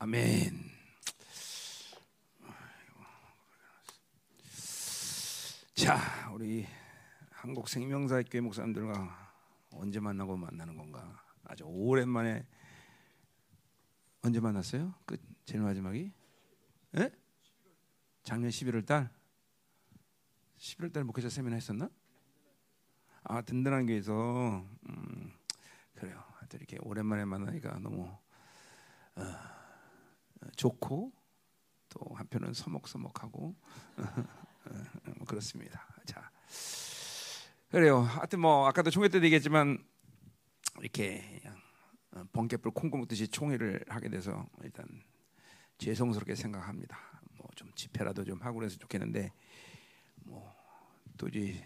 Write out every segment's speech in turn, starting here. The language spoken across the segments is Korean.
아멘. 자, 우리 한국 생명사교회 목사님들과 언제 만나고 만나는 건가? 아주 오랜만에 언제 만났어요? 끝 제일 마지막이? 예? 작년 11월 달. 11월 달 목회자 세미나 했었나? 아 든든한 교회에서 음, 그래요. 하여튼 이렇게 오랜만에 만나니까 너무 어, 좋고 또 한편은 서먹서먹하고 뭐 그렇습니다. 자 그래요. 하여튼 뭐 아까도 총회 때도 얘기했지만 이렇게 번개불 콩고 먹듯이 총회를 하게 돼서 일단 죄송스럽게 생각합니다. 뭐 좀 집회라도 좀 하고 그래서 좋겠는데 뭐 도저히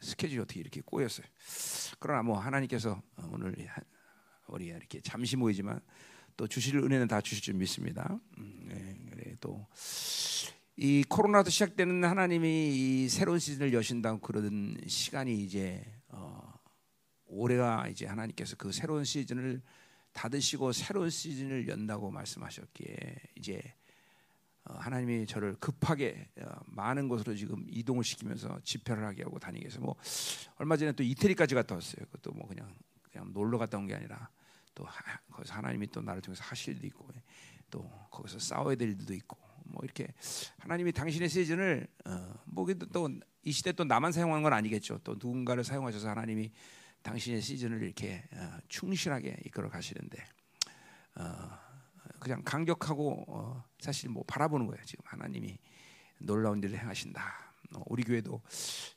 스케줄이 어떻게 이렇게 꼬였어요. 그러나 뭐 하나님께서 오늘 우리 이렇게 잠시 모이지만 또 주실 은혜는 다 주실 줄 믿습니다. 음, 네, 그래 또이 코로나도 시작되는 하나님이 이 새로운 시즌을 여신다고 그러는 시간이 이제 어, 올해가 이제 하나님께서 그 새로운 시즌을 닫으시고 새로운 시즌을 연다고 말씀하셨기에 이제 어, 하나님이 저를 급하게 어, 많은 곳으로 지금 이동을 시키면서 집회를 하게 하고 다니게 해서 뭐 얼마 전에 또 이태리까지 갔다 왔어요. 그것도 뭐 그냥 그냥 놀러 갔다 온 게 아니라 또 거기서 하나님이 또 나를 통해서 하실 일도 있고 또 거기서 싸워야 될 일도 있고 뭐 이렇게 하나님이 당신의 시즌을 어 뭐또이 시대 또 나만 사용하는 건 아니겠죠. 또 누군가를 사용하셔서 하나님이 당신의 시즌을 이렇게 어, 충실하게 이끌어 가시는데 어, 그냥 강격하고 어, 사실 뭐 바라보는 거예요. 지금 하나님이 놀라운 일을 행하신다. 어, 우리 교회도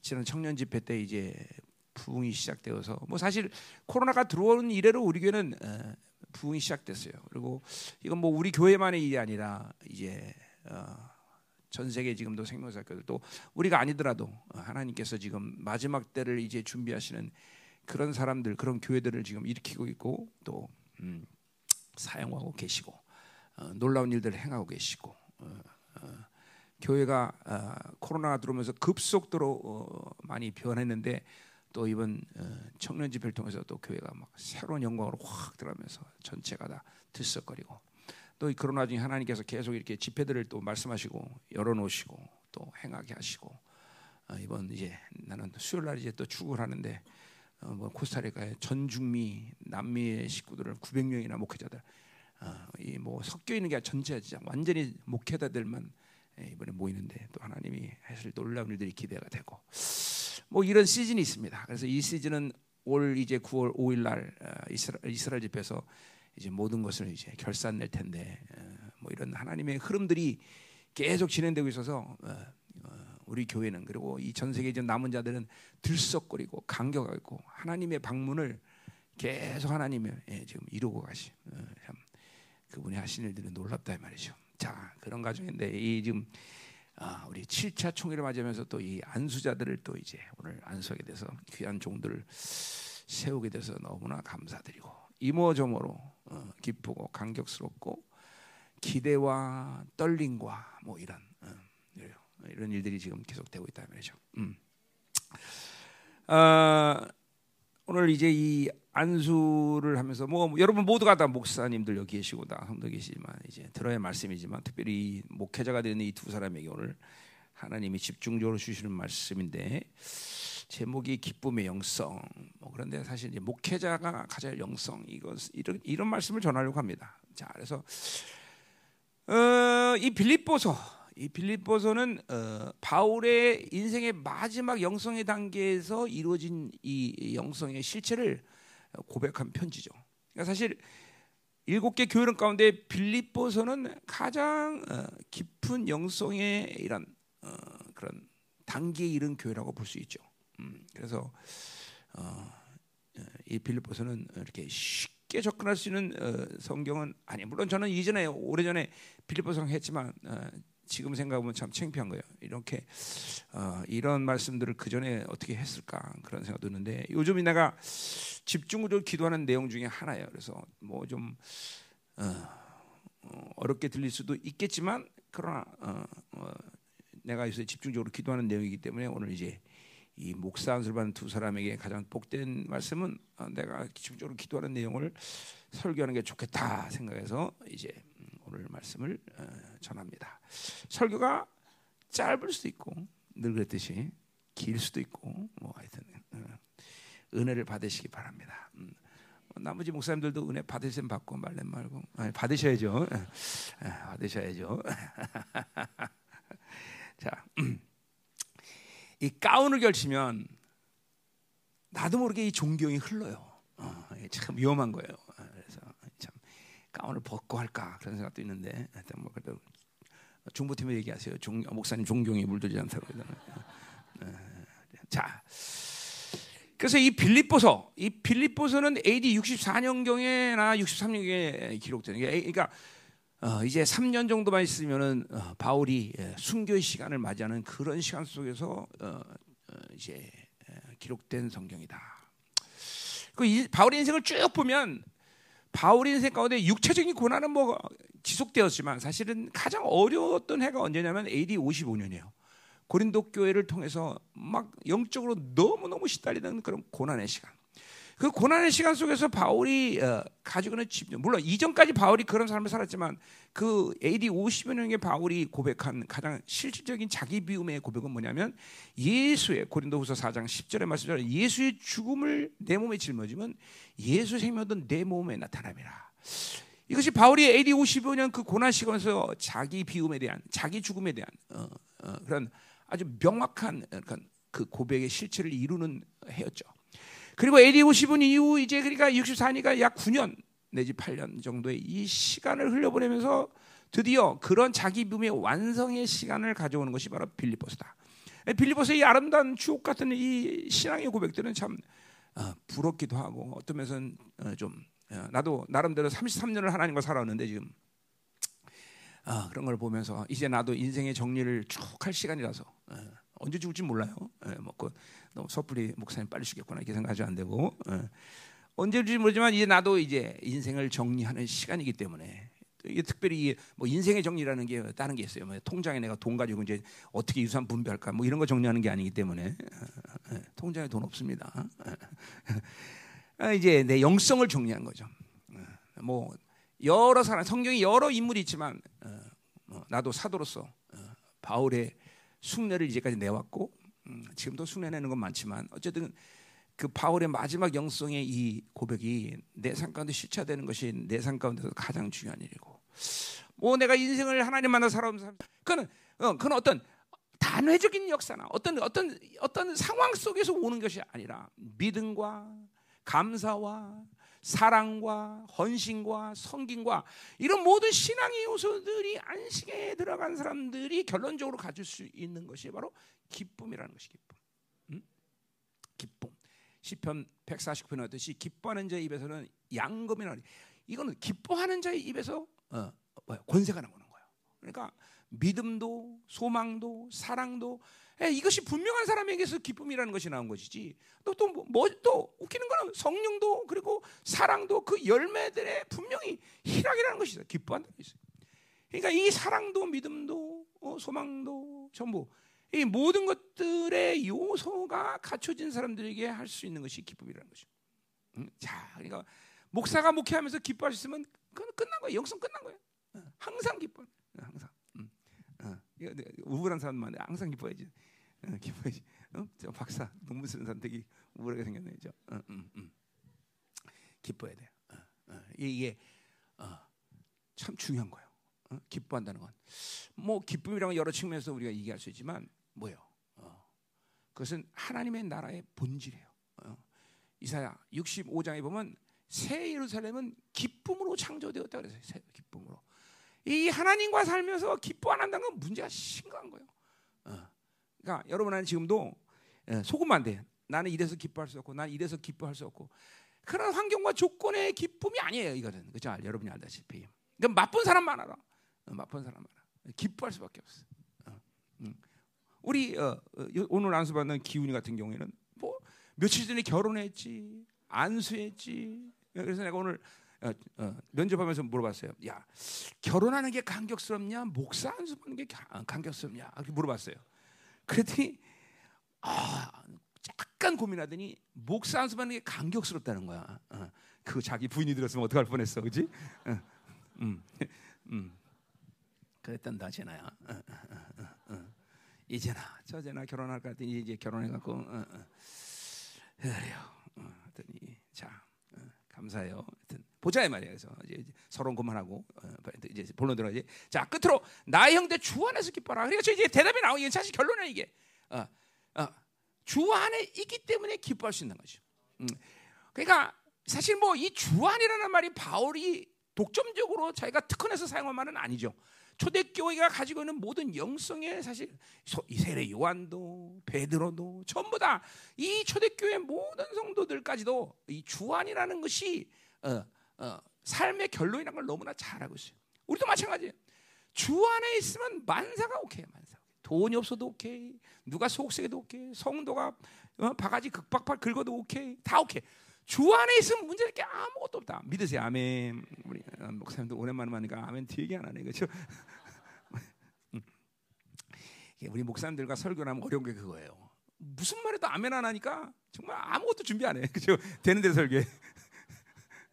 지난 청년 집회 때 이제 부흥이 시작되어서 뭐 사실 코로나가 들어오는 이래로 우리 교회는 어, 부흥이 시작됐어요. 그리고 이건 뭐 우리 교회만의 일이 아니라 이제 어, 전 세계 지금도 생명사교들 또 우리가 아니더라도 하나님께서 지금 마지막 때를 이제 준비하시는 그런 사람들 그런 교회들을 지금 일으키고 있고 또 음, 사용하고 계시고 어, 놀라운 일들을 행하고 계시고 교회가 어, 코로나가 들어오면서 급속도로 어, 많이 변했는데 또 이번 어, 청년 집회를 통해서 또 교회가 막 새로운 영광으로 확 들어가면서 전체가 다 들썩거리고 또이 코로나 중에 하나님께서 계속 이렇게 집회들을 또 말씀하시고 열어놓으시고 또 행하게 하시고 이번 이제 나는 수요일 날 이제 또 출국을 하는데 어, 뭐 코스타리카의 전 중미 남미의 식구들을 900명이나 목회자들 어, 이뭐 섞여 있는 게 전체 진짜 완전히 목회자들만 예, 이번에 모이는데 또 하나님이 하실 놀라운 일들이 기대가 되고 뭐 이런 시즌이 있습니다. 그래서 이 시즌은 올 이제 9월 5일 날 어, 이스라엘, 집에서 이제 모든 것을 이제 결산 낼 텐데 어, 뭐 이런 하나님의 흐름들이 계속 진행되고 있어서 우리 교회는 그리고 이 전 세계 전 남은 자들은 들썩거리고 감격하고 하나님의 방문을 계속 하나님이 예, 지금 이루고 가시. 어, 참 그분이 하신 일들은 놀랍다 이 말이죠. 자 그런 가정인데 이 지금 아, 우리 7차 총회를 맞이하면서 또 이 안수자들을 또 이제 오늘 안수하게 돼서 귀한 종들을 세우게 돼서 너무나 감사드리고 이모저모로 어, 기쁘고 감격스럽고 기대와 떨림과 뭐 이런 이런 일들이 지금 계속되고 있다 말이죠. 음. 어, 오늘 이제 이 안수를 하면서 뭐 여러분 모두가 다 목사님들 여기 계시고 다 성도 계시지만 이제 들어야 말씀이지만 특별히 목회자가 되는 이 두 사람에게 오늘 하나님이 집중적으로 주시는 말씀인데 제목이 기쁨의 영성. 뭐 그런데 사실 이제 목회자가 가질 영성 이것 이런 이런 말씀을 전하려고 합니다. 자 그래서 어, 이 빌립보서 이 빌립보서는 어, 바울의 인생의 마지막 영성의 단계에서 이루어진 이 영성의 실체를 고백한 편지죠. 그러니까 사실 일곱 개 교회론 가운데 빌립보서는 가장 어, 깊은 영성의 이런 어, 그런 단계에 이른 교회라고 볼 수 있죠. 음, 그래서 어, 이 빌립보서는 이렇게 쉽게 접근할 수 있는 어, 성경은 아니 물론 저는 이전에 오래전에 빌립보서 했지만 어, 지금 생각하면 참 창피한 거예요. 이렇게 어, 이런 말씀들을 그 전에 어떻게 했을까 그런 생각 드는데 요즘 내가 집중적으로 기도하는 내용 중에 하나예요. 그래서 뭐좀 어, 어, 렵게 들릴 수도 있겠지만 그러나 어, 어, 내가 요새 집중적으로 기도하는 내용이기 때문에 오늘 이제 이 목사 안수를 받는 두 사람에게 가장 복된 말씀은 어, 내가 집중적으로 기도하는 내용을 설교하는 게 좋겠다 생각해서 이제 오늘 말씀을 어, 전합니다. 설교가 짧을 수도 있고 늘 그랬듯이 길 수도 있고 뭐 하여튼 어, 은혜를 받으시기 바랍니다. 음. 나머지 목사님들도 은혜 받으시면 받고 말래 말고 아니, 받으셔야죠. 예, 받으셔야죠. 자, 이 가운을 걸치면 나도 모르게 이 존경이 흘러요. 어, 참 위험한 거예요. 가운을 벗고 할까 그런 생각도 있는데 하여튼 뭐 그래도 중부팀에 얘기하세요. 종, 목사님 존경이 물들지 않다고 그러잖아요. 자, 그래서 이 빌립보서, 이 빌립보서는 AD 64년경에나 63년경에 기록되는 게, 그러니까 어, 이제 3년 정도만 있으면은 어, 바울이 예, 순교의 시간을 맞이하는 그런 시간 속에서 어, 어 이제 기록된 성경이다. 그 이, 바울의 인생을 쭉 보면 바울의 인생 가운데 육체적인 고난은 뭐 지속되었지만 사실은 가장 어려웠던 해가 언제냐면 AD 55년이에요. 고린도 교회를 통해서 막 영적으로 너무 너무 시달리는 그런 고난의 시간. 그 고난의 시간 속에서 바울이 어, 가지고 있는 집중, 물론 이전까지 바울이 그런 삶을 살았지만 그 AD 50여 년의 바울이 고백한 가장 실질적인 자기 비움의 고백은 뭐냐면 예수의 고린도후서 4장 10절의 말씀처럼 예수의 죽음을 내 몸에 짊어지면 예수 생명도 내 몸에 나타납니다. 이것이 바울이 AD 55년 그 고난 시간에서 자기 비움에 대한 자기 죽음에 대한 어, 어, 그런 아주 명확한 그 고백의 실체를 이루는 해였죠. 그리고 AD 50은 이후 이제 그러니까 64니까 약 9년 내지 8년 정도의 이 시간을 흘려보내면서 드디어 그런 자기 붐의 완성의 시간을 가져오는 것이 바로 빌리포스다. 빌리포스의 이 아름다운 주옥 같은 이 신앙의 고백들은 참 어, 부럽기도 하고 어떤 면에서는 어, 좀 어, 나도 나름대로 33년을 하나님과 살았는데 지금 어, 그런 걸 보면서 이제 나도 인생의 정리를 쭉 할 시간이라서 어, 언제 죽을지 몰라요. 예, 먹고 너무 섣불리 목사님 빨리 죽겠구나 이렇게 생각하지 안 되고 예. 언제 죽을지 모르지만 이제 나도 이제 인생을 정리하는 시간이기 때문에 이게 특별히 뭐 인생의 정리라는 게 다른 게 있어요. 뭐 통장에 내가 돈 가지고 이제 어떻게 유산 분배할까 뭐 이런 거 정리하는 게 아니기 때문에 예, 통장에 돈 없습니다. 아, 이제 내 영성을 정리하는 거죠. 뭐 여러 사람 성경에 여러 인물이 있지만 어, 어, 나도 사도로서 어, 바울의 숭례를 이제까지 내왔고 음, 지금도 숭례 내는 건 많지만 어쨌든 그 바울의 마지막 영성의 이 고백이 내 삶 가운데 실체되는 것이 내 삶 가운데서 가장 중요한 일이고. 뭐 내가 인생을 하나님 만나 삶 그는 어, 그는 어떤 단회적인 역사나 어떤 어떤 어떤 상황 속에서 오는 것이 아니라 믿음과 감사와 사랑과 헌신과 성김과 이런 모든 신앙의 요소들이 안식에 들어간 사람들이 결론적으로 가질 수 있는 것이 바로 기쁨이라는 것이 기쁨. 음? 기쁨. 시편 140편에 하듯이 기뻐하는 자의 입에서는 양금이 나니 이거는 기뻐하는 자의 입에서 어, 권세가 나오는 거예요. 그러니까 믿음도 소망도 사랑도 예, 이것이 분명한 사람에게서 기쁨이라는 것이 나온 것이지. 또또뭐 뭐, 또 웃기는 거는 성령도 그리고 사랑도 그 열매들의 분명히 희락이라는 것이 있어요. 기뻐한다는 것이 있어요. 그러니까 이 사랑도 믿음도 어, 소망도 전부 이 모든 것들의 요소가 갖춰진 사람들에게 할 수 있는 것이 기쁨이라는 것이죠. 음, 자, 그러니까 목사가 목회하면서 있으면 그건 끝난 거예요. 영성 끝난 거예요. 어, 항상 기뻐. 어, 항상. 어, 우울한 사람만 항상 기뻐야지. 어, 기뻐야지. 어? 저 박사 논문 쓰는 사람 되게 우울하게 생겼네, 죠. 어, 음, 음. 기뻐야 돼요. 어, 어. 이게 어, 참 중요한 거예요. 어? 기뻐한다는 건. 뭐 기쁨이라는 여러 측면에서 우리가 얘기할 수 있지만 뭐요? 어. 그것은 하나님의 나라의 본질이에요. 어. 이사야 65장에 보면 새 예루살렘은 기쁨으로 창조되었다 그래서 새 기쁨으로. 이 하나님과 살면서 기뻐 안 한다는 건 문제가 심각한 거예요. 어. 그러니까 여러분은 지금도 예, 속으면 안 돼. 나는 이래서 기뻐할 수 없고, 난 이래서 기뻐할 수 없고. 그런 환경과 조건의 기쁨이 아니에요. 이거는 그죠? 여러분이 알다시피. 그러니까 맛본 사람 많아라. 어, 맛본 사람 많아. 기뻐할 수밖에 없어. 어, 음. 우리 오늘 안수받는 기훈이 같은 경우에는 뭐 며칠 전에 결혼했지, 안수했지. 그래서 내가 오늘 면접하면서 물어봤어요. 야 결혼하는 게 감격스럽냐, 목사 안수받는 게 감격스럽냐? 이렇게 물어봤어요. 그랬더니 아 약간 고민하더니 목사 안수받는 게 감격스럽다는 거야. 어, 그 자기 부인이 들었으면 어떡할 뻔했어, 그지? 어, 음, 음. 그랬던다 제나야. 어, 어, 어, 이제나 저제나 결혼할 것 같더니 이제 결혼해갖고 그래요. 하더니 자 감사해요. 하여튼 보자 이 말이야. 그래서 이제 서론 그만하고 이제 본론 들어가지. 자 끝으로 나의 형제 주 안에서 기뻐라. 그러니까 이제 대답이 나오기 사실 결론은 이게 어, 어, 주 안에 있기 때문에 기뻐할 수 있는 거죠. 음. 그러니까 사실 뭐 이 주 안이라는 말이 바울이 독점적으로 자기가 특허내서 사용한 말은 아니죠. 초대교회가 가지고 있는 모든 영성의 사실 이세례 요한도 베드로도 전부 다 이 초대교회 모든 성도들까지도 이 주안이라는 것이 어, 어, 삶의 결론이라는 걸 너무나 잘 알고 있어요. 우리도 마찬가지예요. 주 안에 있으면 만사가 오케이, 만사. 돈이 없어도 오케이. 누가 속세도 오케이. 성도가 어, 바가지 극박박 긁어도 오케이. 다 오케이. 주 안에 있으면 문제될 게 아무것도 없다. 믿으세요. 아멘. 우리 어, 목사님도 오랜만에 만나니까 아멘 되게 안 하네. 그렇죠? 우리 목사님들과 설교를 하면 어려운 게 그거예요. 무슨 말해도 아멘 안 하니까 정말 아무것도 준비 안 해. 그죠? 되는 데 설교해.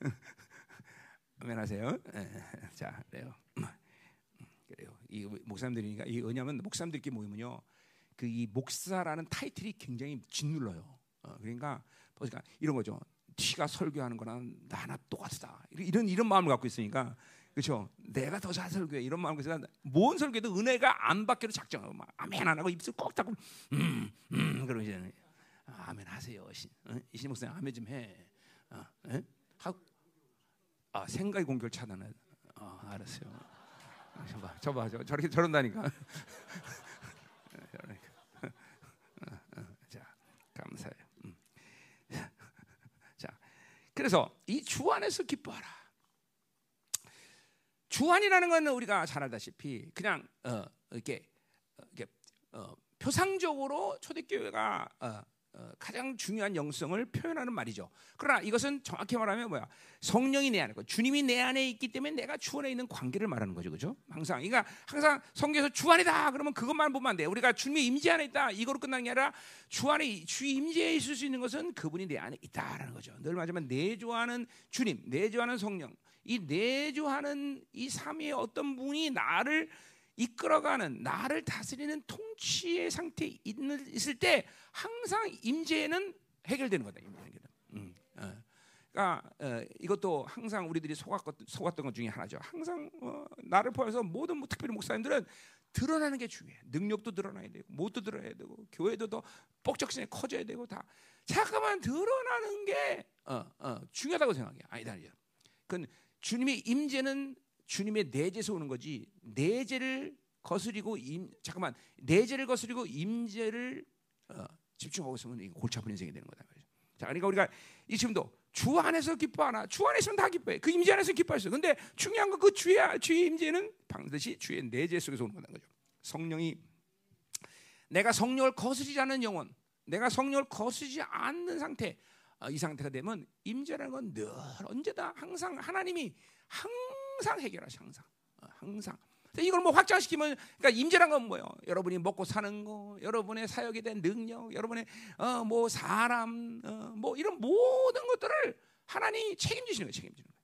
아멘 하세요. 예, 자, 그래요. 그래요. 이 목사님들이니까 이 왜냐하면 목사님들끼리 모이면요. 그 이 목사라는 타이틀이 굉장히 짓눌러요. 어, 그러니까 보니까 이런 거죠. 티가 설교하는 거랑 나나 똑같다. 이런 이런 마음을 갖고 있으니까 그렇죠. 내가 더 잘 설교해 이런 마음을 갖고 뭔 설교도 은혜가 안 받기로 작정하고 막 아멘 안 하고 입술 꼭 닫고 음, 음 그러잖아요. 아멘 하세요. 신, 어? 이신 목사님 아멘 좀 해. 어, 에? 하, 아 생각의 공격을 차단해. 어, 알았어요. 저봐, 저봐, 저, 저렇게 저런다니까. 자, 감사해요. 그래서 이 주 안에서 기뻐하라. 주 안이라는 것은 우리가 잘 알다시피 그냥 어, 이렇게, 어, 이렇게 어, 표상적으로 초대교회가 어, 어, 가장 중요한 영성을 표현하는 말이죠. 그러나 이것은 정확히 말하면 뭐야? 성령이 내 안에 있고 주님이 내 안에 있기 때문에 내가 주 안에 있는 관계를 말하는 거죠, 그죠? 항상, 그러니까 항상 성경에서 주 안이다 그러면 그것만 보면 안 돼. 우리가 주님의 임재 안에 있다 이거로 끝나는 게 아니라 주 안에 주 임재에 있을 수 있는 것은 그분이 내 안에 있다라는 거죠. 늘 말하지만 내주하는 주님, 내주하는 성령, 이 내주하는 이 삼위의 어떤 분이 나를 이끌어가는 나를 다스리는 통치의 상태에 있을 때 항상 임재는 해결되는 거다. 임재는. 음, 어. 그러니까 어, 이것도 항상 우리들이 속았던, 속았던 것 중에 하나죠. 항상 어, 나를 포함해서 모든 뭐, 특별히 목사님들은 드러나는 게 중요해. 능력도 드러나야 되고, 못도 드러나야 되고, 교회도 더 뻑적신에 커져야 되고 다. 잠깐만 드러나는 게 어, 어, 중요하다고 생각해. 아니다, 아니다. 그건 주님의 임재는 주님의 내재에서 오는 거지 내재를 거스리고 임 잠깐만 내재를 거스리고 임재를 어, 집중하고 있으면 골치 아픈 인생이 되는 거다. 자, 그러니까 우리가 이 지금도 주 안에서 기뻐하나 주 안에 있으면 다 기뻐해. 그 임재 안에서 기뻐했어. 근데 중요한 건 그 주의 주의 임재는 반드시 주의 내재 속에서 오는 거다 거죠. 성령이 내가 성령을 거스리지 않는 영혼, 내가 성령을 거스리지 않는 상태, 어, 이 상태가 되면 임재라는 건 늘 언제다 항상 하나님이 항상 해결하시 항상 어, 항상 이걸 뭐 확장시키면 그러니까 임재란 건 뭐예요? 여러분이 먹고 사는 거, 여러분의 사역에 대한 능력, 여러분의 어 뭐 사람 어 뭐 이런 모든 것들을 하나님이 책임지시는 거예요. 책임지는 거예요.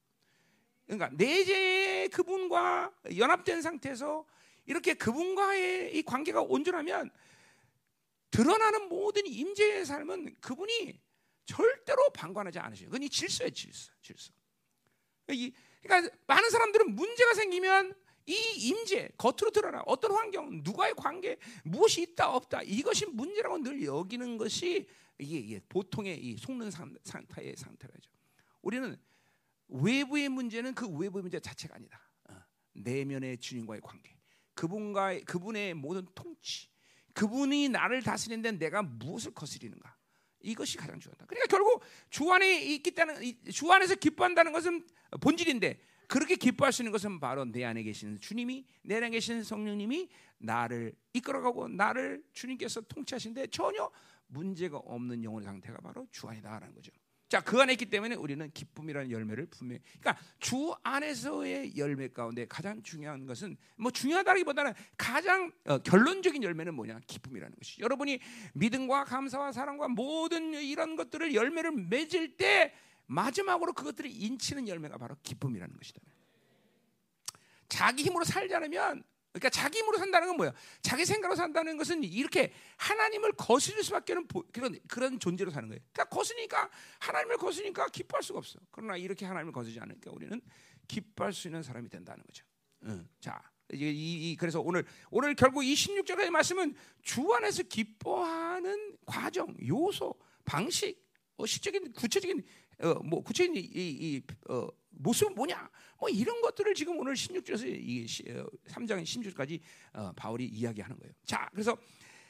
그러니까 내재 그분과 연합된 상태에서 이렇게 그분과의 이 관계가 온전하면 드러나는 모든 임재의 삶은 그분이 절대로 방관하지 않으셔요. 그건 이 질서예요, 질서, 질서. 그러니까 많은 사람들은 문제가 생기면 이 임재 겉으로 드러나 어떤 환경, 누가의 관계, 무엇이 있다 없다 이것이 문제라고 늘 여기는 것이 이게, 이게 보통의 이 속는 상태의 상태라죠. 우리는 외부의 문제는 그 외부의 문제 자체가 아니다. 어, 내면의 주님과의 관계, 그분과 그분의 모든 통치, 그분이 나를 다스리는데 내가 무엇을 거스리는가? 이것이 가장 중요하다. 그러니까 결국 주 안에 있기 때문에 주 안에서 기뻐한다는 것은 본질인데 그렇게 있는 것은 바로 내 안에 계신 주님이 내 안에 계신 성령님이 나를 이끌어가고 나를 주님께서 통치하신데 전혀 문제가 없는 영혼의 상태가 바로 주 안이다라는 거죠. 자, 그 안에 있기 때문에 우리는 기쁨이라는 열매를 분명히 그러니까 주 안에서의 열매 가운데 가장 중요한 것은 뭐 중요하다기보다는 가장 어, 결론적인 열매는 뭐냐? 기쁨이라는 것이. 여러분이 믿음과 감사와 사랑과 모든 이런 것들을 열매를 맺을 때 마지막으로 그것들이 인치는 열매가 바로 기쁨이라는 것이다. 자기 힘으로 살지 않으면 그러니까 자기 힘으로 산다는 건 뭐야? 자기 생각으로 산다는 것은 이렇게 하나님을 거스릴 수밖에 없는 그런 그런 존재로 사는 거예요. 그러니까 거스니까 하나님을 거스니까 기뻐할 수가 없어. 그러나 이렇게 하나님을 거스지 않으니까 우리는 기뻐할 수 있는 사람이 된다는 거죠. 응. 자, 이, 이, 그래서 오늘 오늘 결국 이 16절의 말씀은 주 안에서 기뻐하는 과정, 요소, 방식, 어, 시적인 구체적인 어, 뭐 구체적인 이, 이 어, 모습은 뭐냐? 뭐 이런 것들을 지금 오늘 16절에서 이 3장 16절까지 어, 바울이 이야기하는 거예요. 자, 그래서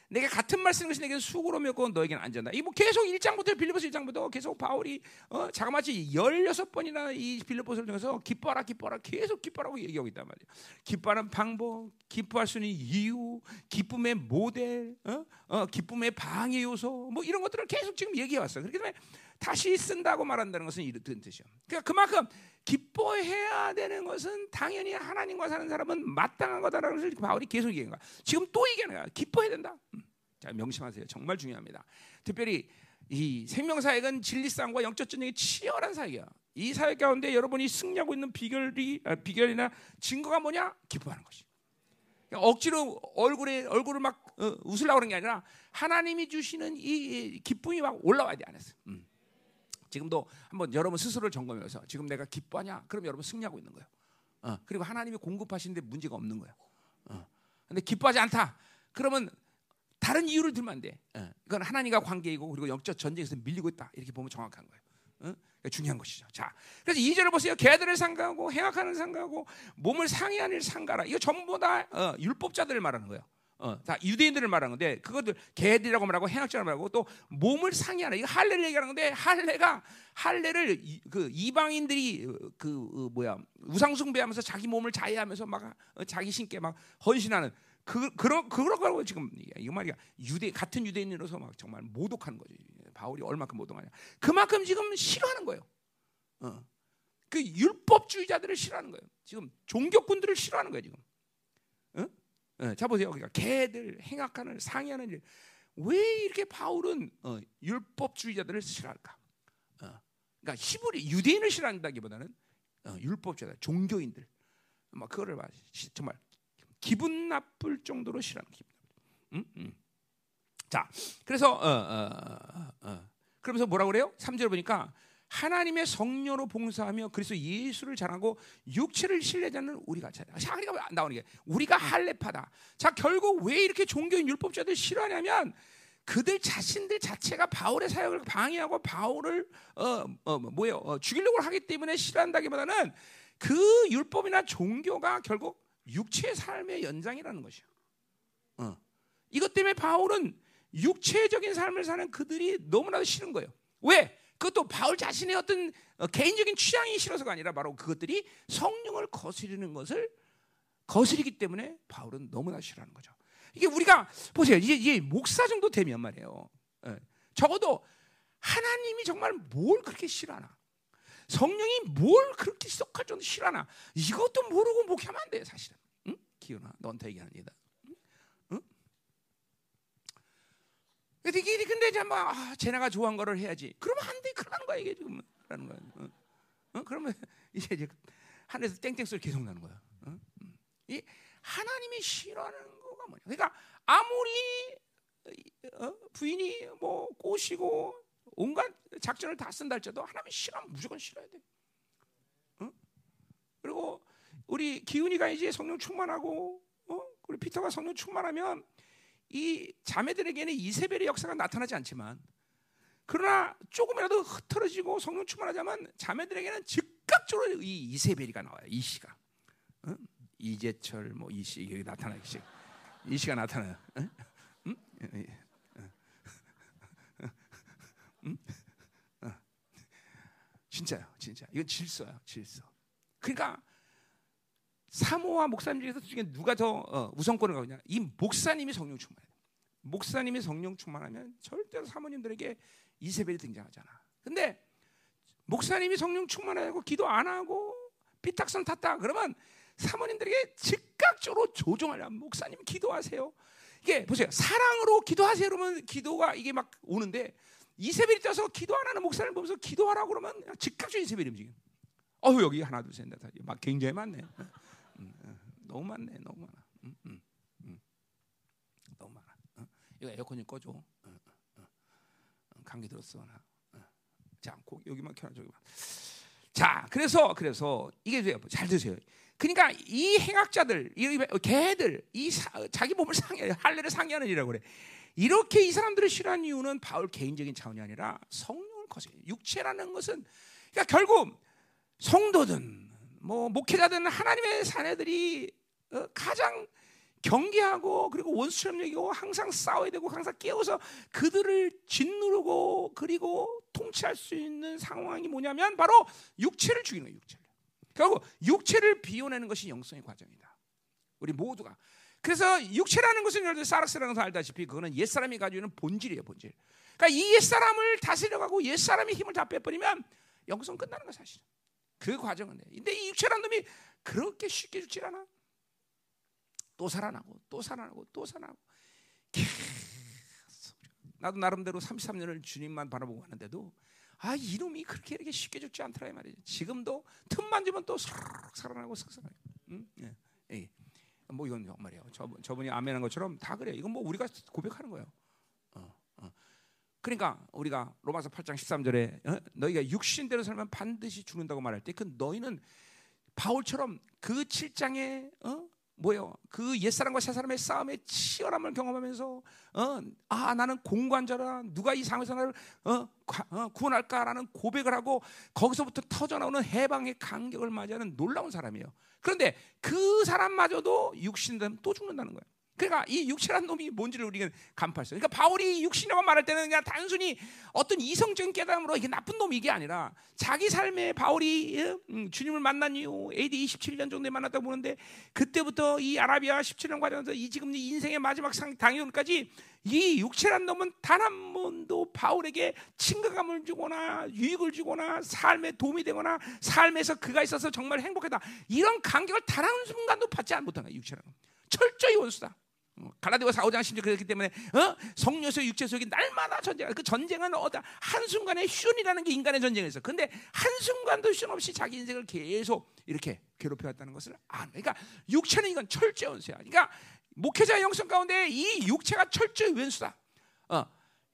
내가 같은 말씀인 것이 내게는 수고로 맺고 너에게는 안전다. 이뭐 계속 1장부터 빌립보서 1장부터 계속 바울이 어, 자그마치 16번이나 이 빌립보서를 통해서 기뻐라 기뻐라 계속 기뻐라고 얘기하고 있단 말이에요. 기뻐하는 방법, 기뻐할 수 있는 이유, 기쁨의 모델, 어? 어, 기쁨의 방해 요소 뭐 이런 것들을 계속 지금 얘기해 왔어요. 그렇기 때문에 다시 쓴다고 말한다는 것은 이런 뜻이죠. 그러니까 그만큼 기뻐해야 되는 것은 당연히 하나님과 사는 사람은 마땅한 거다라는 것을 바울이 계속 얘기하는 거야. 지금 또 얘기하는 거야. 기뻐해야 된다. 음. 자, 명심하세요. 정말 중요합니다. 특별히 이 생명 사역은 진리싸움과 영적 전쟁이 치열한 사역이야. 이 사역 가운데 여러분이 승리하고 있는 비결이 아, 비결이나 증거가 뭐냐? 기뻐하는 것이. 그러니까 억지로 얼굴에 얼굴을 막 어, 웃으려고 하는 게 아니라 하나님이 주시는 이 기쁨이 막 올라와야 돼 안에서. 음. 지금도 한번 여러분 스스로를 점검해서 지금 내가 기뻐하냐? 그럼 여러분 승리하고 있는 거예요. 어, 그리고 하나님이 공급하시는데 문제가 없는 거예요. 어. 근데 기뻐하지 않다. 그러면 다른 이유를 들면 안 돼. 어. 이건 하나님과 관계이고 그리고 영적 전쟁에서 밀리고 있다. 이렇게 보면 정확한 거예요. 어? 중요한 것이죠. 자, 그래서 2절을 보세요. 개들을 상가하고 행악하는 상가하고 몸을 상해하는 상가라. 이거 전부 다 어, 율법자들을 말하는 거예요. 어, 다 유대인들을 말하는 건데 그것들 개들이라고 말하고 행악자라고 말하고 또 몸을 상해하는 이거 할례를 얘기하는 건데 할례가 할례를 이, 그 이방인들이 그 어, 뭐야 우상 숭배하면서 자기 몸을 자해하면서 막 어, 자기 신께 막 헌신하는 그 그런 그런 거라고 지금 이거 말이야 유대 같은 유대인으로서 막 정말 모독하는 거지 바울이 얼마큼 모독하냐 그만큼 지금 싫어하는 거예요. 어. 그 율법주의자들을 싫어하는 거예요. 지금 종교꾼들을 싫어하는 거예요 지금. 어, 자 보세요. 그러니까 개들 행악하는 상의하는 일. 왜 이렇게 바울은 어, 율법주의자들을 싫어할까? 어, 그러니까 히브리 유대인을 싫어한다기보다는 어, 율법주의자, 종교인들, 막 그거를 막 정말 기분 나쁠 정도로 싫어하는 기분. 음? 음. 자, 그래서 어, 그러면서 뭐라 그래요? 3절 보니까 하나님의 성녀로 봉사하며 그래서 예수를 잘하고 육체를 신뢰자는 우리가 자, 우리가 나오는 게 우리가 할례파다. 자, 결국 왜 이렇게 종교인 율법자들 싫어하냐면 그들 자신들 자체가 바울의 사역을 방해하고 바울을 어, 어 뭐예요? 어, 죽이려고 하기 때문에 싫어한다기보다는 그 율법이나 종교가 결국 육체의 삶의 연장이라는 것이요. 어. 이것 때문에 바울은 육체적인 삶을 사는 그들이 너무나도 싫은 거예요. 왜? 그것도 바울 자신의 어떤 어, 개인적인 취향이 싫어서가 아니라 바로 그것들이 성령을 거스르는 것을 거스르기 때문에 바울은 너무나 싫어하는 거죠. 이게 우리가 보세요. 이제, 이제 목사 정도 되면 말이에요. 예. 적어도 하나님이 정말 뭘 그렇게 싫어하나? 성령이 뭘 그렇게 썩할 정도 싫어하나? 이것도 모르고 목회하면 안 돼, 사실은. 응? 기훈아, 너한테 얘기합니다. 근데 근데 이제 막 아, 쟤네가 좋아한 거를 해야지. 그러면 안 돼. 그러는 거야 이게 지금 라는 거야. 어? 어? 그러면 이제 이제 하늘에서 땡땡 소리 계속 나는 거야. 어? 음. 이 하나님이 싫어하는 거가 뭐냐? 그러니까 아무리 어? 부인이 뭐 꼬시고 온갖 작전을 다 쓴다 할지라도 하나님 싫어하면 무조건 싫어야 돼. 어? 그리고 우리 기훈이가 이제 성령 충만하고 어? 우리 피터가 성령 충만하면 이 자매들에게는 이세벨의 역사가 나타나지 않지만 그러나 조금이라도 흐트러지고 성령 충만하자면 자매들에게는 즉각적으로 이 이세벨이가 나와요. 이 시가 어? 이재철 뭐 이시 여기 나타나기 시 이시가 나타나요. 어? 응? 응? 어. 진짜요, 진짜. 이건 질서야, 질서. 그러니까 사모와 목사님 중에서 중에 누가 더 어, 우선권을 가느냐? 이 목사님이 성령 충만해. 목사님이 성령 충만하면 절대로 사모님들에게 이세벨이 등장하잖아. 근데 목사님이 성령 충만하고 기도 안 하고 삐딱선 탔다 그러면 사모님들에게 즉각적으로 조종하려 목사님 기도하세요. 이게 보세요. 사랑으로 기도하세요 그러면 기도가 이게 막 오는데 이세벨이 떠서 기도 안 하는 목사님 보면서 기도하라고 그러면 즉각적으로 이세벨이 움직여. 어휴 여기 하나 둘셋넷 막 굉장히 많네. 너무 많네, 너무 많아. 음, 음, 음. 너무 많아. 어? 이거 에어컨 좀 꺼줘. 어, 어, 감기 들었어 나. 자, 고, 여기만 켜라 저기만. 자, 그래서 그래서 이게 잘 드세요. 그러니까 이 행악자들, 이 개들, 이 사, 자기 몸을 상해 할례를 상해하는 이라고 그래. 이렇게 이 사람들을 싫어한 이유는 바울 개인적인 차원이 아니라 성령을 거세. 육체라는 것은 그러니까 결국 성도든 뭐 목회자든 하나님의 사내들이 어, 가장 경계하고 그리고 원수처럼 여기고 항상 싸워야 되고 항상 깨워서 그들을 짓누르고 그리고 통치할 수 있는 상황이 뭐냐면 바로 육체를 죽이는. 육체를. 결국 육체를 비워내는 것이 영성의 과정이다. 우리 모두가. 그래서 육체라는 것은 여러분 사락스라는 알다시피 그거는 옛사람이 가지고 있는 본질이에요, 본질. 그러니까 이 옛사람을 다스려가고 옛사람의 힘을 다 빼버리면 영성 끝나는 거 사실. 그 과정은 돼. 근데 이 육체라는 놈이 그렇게 쉽게 죽질 않아. 또 살아나고 또 살아나고 또 살아나고 나도 나름대로 33년을 주님만 바라보고 하는데도 아 이놈이 그렇게 이렇게 쉽게 죽지 않더라 이 말이지. 지금도 틈만 주면 또 살아나고 슥슥하게. 응? 예. 예. 뭐 이건 말이에요. 저, 저분이 아멘한 것처럼 다 그래. 이건 뭐 우리가 고백하는 거예요. 그러니까 우리가 로마서 8장 13절에 어? 너희가 육신대로 살면 반드시 죽는다고 말할 때 그 너희는 바울처럼 그 7장에 어? 뭐요? 그 옛사람과 새사람의 싸움의 치열함을 경험하면서 어, 아 나는 공관자라 누가 이 상황에서 나를 어, 어, 구원할까라는 고백을 하고 거기서부터 터져나오는 해방의 간격을 맞이하는 놀라운 사람이에요. 그런데 그 사람마저도 육신은 또 죽는다는 거예요. 그러니까 이 육체란 놈이 뭔지를 우리가 간파했어요. 그러니까 바울이 육신이라고 말할 때는 그냥 단순히 어떤 이성적인 깨달음으로 이게 나쁜 놈이 게 아니라 자기 삶에 바울이 예? 음, 주님을 만난 이후 AD 27년 정도에 만났다고 보는데 그때부터 이 아라비아 17년 과정에서 이 지금 이 인생의 마지막 상 당연까지 이 육체란 놈은 단 한 번도 바울에게 친근감을 주거나 유익을 주거나 삶에 도움이 되거나 삶에서 그가 있어서 정말 행복하다 이런 간격을 단 한 순간도 받지 못한 거야 육체란 놈. 철저히 원수다. 어, 갈라디아 4, 5장 심지어 그렇기 때문에 어? 성녀서 육체 속에 날마다 전쟁. 그 전쟁은 어다 한 순간에 휴전이라는 게 인간의 전쟁에서. 근데 한 순간도 휴전 없이 자기 인생을 계속 이렇게 괴롭혀 왔다는 것을 아는. 그러니까 육체는 이건 철저히 원수야. 그러니까 목회자 영성 가운데 이 육체가 철저히 원수다. 어,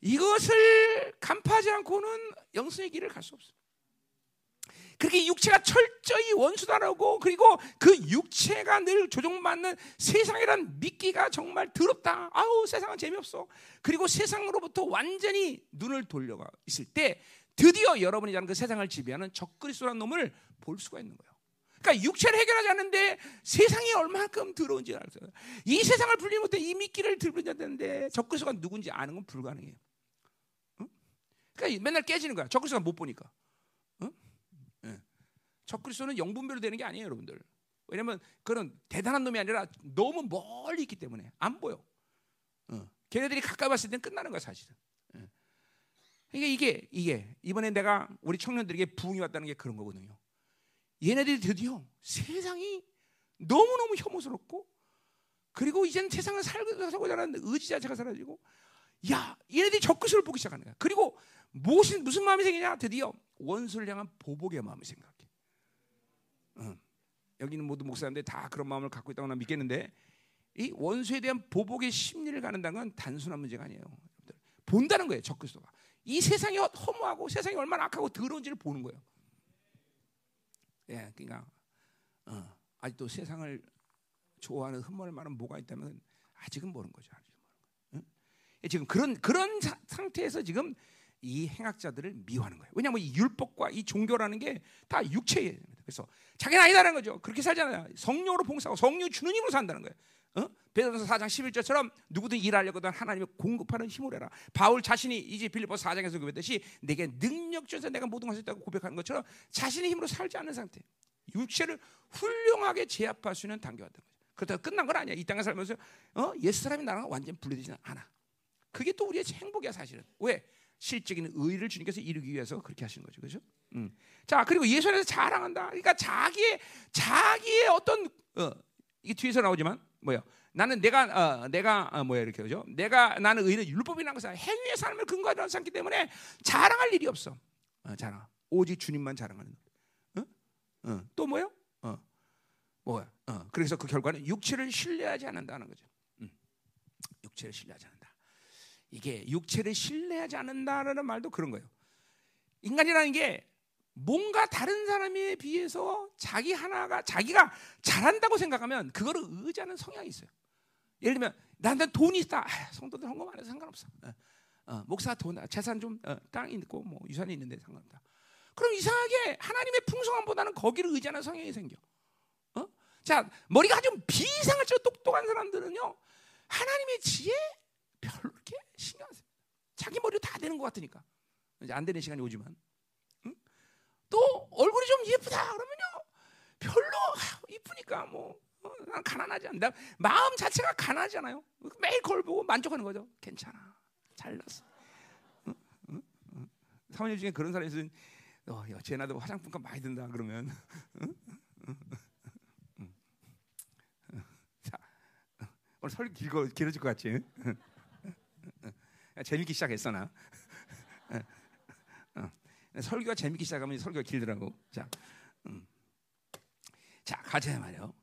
이것을 간파하지 않고는 영성의 길을 갈 수 없어. 그렇게 육체가 철저히 원수다라고 그리고 그 육체가 늘 조종받는 세상이란 믿기가 정말 더럽다. 아우 세상은 재미없어. 그리고 세상으로부터 완전히 눈을 돌려가 있을 때 드디어 여러분이 자는 그 세상을 지배하는 적그리스도라는 놈을 볼 수가 있는 거예요. 그러니까 육체를 해결하지 않는데 세상이 얼마큼 더러운지 알았어요. 이 세상을 분리 못해 이 미끼를 들분야 되는데 적그리스도가 누군지 아는 건 불가능해요. 응? 그러니까 맨날 깨지는 거야. 적그리스도가 못 보니까. 적그리스도는 영분별로 되는 게 아니에요, 여러분들. 왜냐면 그런 대단한 놈이 아니라 너무 멀리 있기 때문에 안 보여. 어. 걔네들이 가까이 봤을 땐 끝나는 거야, 사실은. 어. 그러니까 이게 이게 이번에 내가 우리 청년들에게 부흥이 왔다는 게 그런 거거든요. 얘네들이 드디어 세상이 너무너무 혐오스럽고 그리고 이제는 세상을 살고자 하는 의지 자체가 사라지고 야, 얘네들이 적그리스도를 보기 시작하는 거야. 그리고 무슨 무슨 마음이 생기냐? 드디어 원수를 향한 보복의 마음이 생각해. 어. 여기는 모두 목사님들 다 그런 마음을 갖고 있다고 나 믿겠는데 이 원수에 대한 보복의 심리를 갖는다는 건 단순한 문제가 아니에요. 여러분들. 본다는 거예요, 적그리스도가. 이 세상이 허무하고 세상이 얼마나 악하고 더러운지를 보는 거예요. 예, 그러니까 어, 아직도 세상을 좋아하는 흠모를 말은 뭐가 있다면 아직은 모르는 거죠. 아직은 모르는 거예요. 응? 지금 그런 그런 사, 상태에서 지금 이 행악자들을 미워하는 거예요. 왜냐하면 이 율법과 이 종교라는 게 다 육체예요. 그래서 자기는 아니다는 거죠. 그렇게 살잖아요. 성령으로 봉사하고 성령 주는 힘으로 산다는 거예요. 어? 베드로서 4장 11절처럼 누구든 일하려거든 하나님의 공급하는 힘을 해라. 바울 자신이 이제 빌립보 4장에서 그랬듯이 내게 능력 주셔서 내가 모든 것을 했다고 고백하는 것처럼 자신의 힘으로 살지 않는 상태. 육체를 훌륭하게 제압할 수 있는 단계가 된 거죠. 그렇다고 끝난 건 아니야. 이 땅에 살면서 어? 옛사람이 나랑 완전 분리되지는 않아. 그게 또 우리의 행복이야 사실은. 왜? 실적인 의를 주님께서 이루기 위해서 그렇게 하시는 거죠, 그렇죠? 음. 자 그리고 예수 안에서 자랑한다. 그러니까 자기의 자기의 어떤 어, 이게 뒤에서 나오지만 뭐야? 나는 내가 어, 내가 어, 뭐야 이렇게 그죠? 내가 나는 의는 율법이라는 것은 행위의 삶을 근거하지 않기 때문에 자랑할 일이 없어. 어, 자랑. 오직 주님만 자랑하는. 어? 어. 또 뭐요? 어. 뭐야? 어. 그래서 그 결과는 육체를 신뢰하지 않는다는 거죠. 음. 육체를 신뢰하지 않는다. 이게 육체를 신뢰하지 않는다라는 말도 그런 거예요. 인간이라는 게 뭔가 다른 사람에 비해서 자기 하나가 자기가 잘한다고 생각하면 그거를 의지하는 성향이 있어요. 예를 들면 나한테 돈이 있다. 아, 성도들 헌금 안 해도 상관없어. 어, 어, 목사 돈 재산 좀 어, 있고 뭐 유산이 있는데 상관없다. 그럼 이상하게 하나님의 풍성함보다는 거기를 의지하는 성향이 생겨. 어? 자 머리가 아주 비상할처럼 똑똑한 사람들은요 하나님의 지혜 이렇게 신경 안 씁니다. 자기 머리로 다 되는 것 같으니까 이제 안 되는 시간이 오지만 응? 또 얼굴이 좀 예쁘다 그러면요 별로 아, 이쁘니까 뭐 어, 난 가난하지 않다. 마음 자체가 가난하잖아요. 매일 걸 보고 만족하는 거죠. 괜찮아. 잘났어. 응? 응? 응? 사모님 중에 그런 사람이 있으면 어, 야, 쟤나도 화장품값 많이 든다 그러면 자, 오늘 설 길어질 것 같지? 재밌기 시작했어 나. 설교가 재밌기 시작하면 설교가 길더라고. 자, 음. 자 가자 말이요.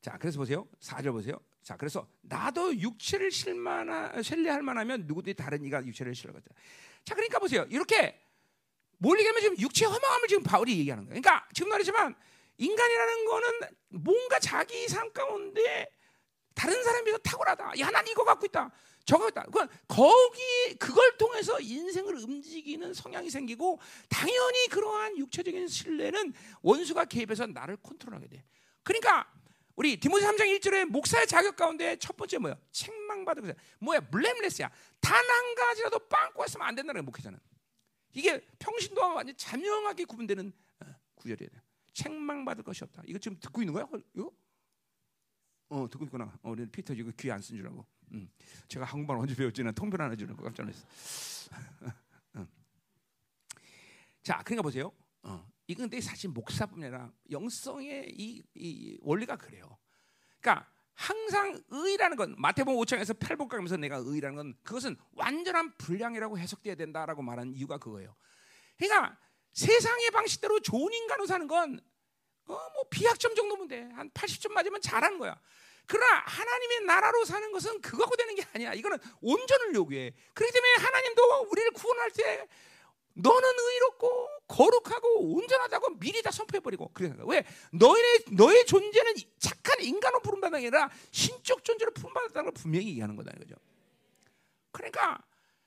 자, 그래서 보세요. 4절 보세요. 자, 그래서 나도 육체를 실만하, 신뢰할 만하면 누구든지 다른 이가 육체를 신뢰하겠다. 자, 그러니까 보세요. 이렇게 뭘 얘기하면 지금 육체 허망함을 지금 바울이 얘기하는 거예요. 그러니까 지금 말했지만 인간이라는 거는 뭔가 자기 삶 가운데 다른 사람에 비해서 탁월하다. 야, 난 이거 갖고 있다. 저거 있다. 그건 거기 그걸 통해서 인생을 움직이는 성향이 생기고 당연히 그러한 육체적인 신뢰는 원수가 개입해서 나를 컨트롤하게 돼. 그러니까 우리 디모데 3장 1절에 목사의 자격 가운데 첫 번째 뭐야? 책망받은 거야. 뭐야? 블렘레스야. 단 한 가지라도 빵꾸 했으면 안 된다는 목회자는. 이게 평신도와 완전 자명하게 구분되는 어, 구절이에요. 책망받을 것이 없다. 이거 지금 듣고 있는 거야? 이거? 어, 듣고 있구나. 어, 우리 피터 이거 귀에 안쓴 줄 알고. 음. 제가 한국말 언제 배웠지는 통변 하나 주는 거 깜짝 놀랐어. 자, 그러니까 보세요. 어, 이건 근데 사실 목사뿐 아니라 영성의 이, 이 원리가 그래요. 그러니까 항상 의라는 건 마태복음 5장에서 팔복강에서 내가 의라는 건 그것은 완전한 불량이라고 해석돼야 된다라고 말하는 이유가 그거예요. 그러니까 세상의 방식대로 좋은 인간으로 사는 건 어, 뭐 비학점 정도면 돼. 한 80점 맞으면 잘하는 거야. 그러나 하나님의 나라로 사는 것은 그거고 되는 게 아니야. 이거는 온전을 요구해. 그렇기 때문에 하나님도 우리를 구원할 때 너는 의롭고 거룩하고 온전하다고 미리 다 선포해버리고 그러니까 왜 너의 너의 존재는 착한 인간으로 부른다는 게 아니라 신적 존재로 부름받았다는 걸 분명히 얘기하는 거다 이거죠. 그러니까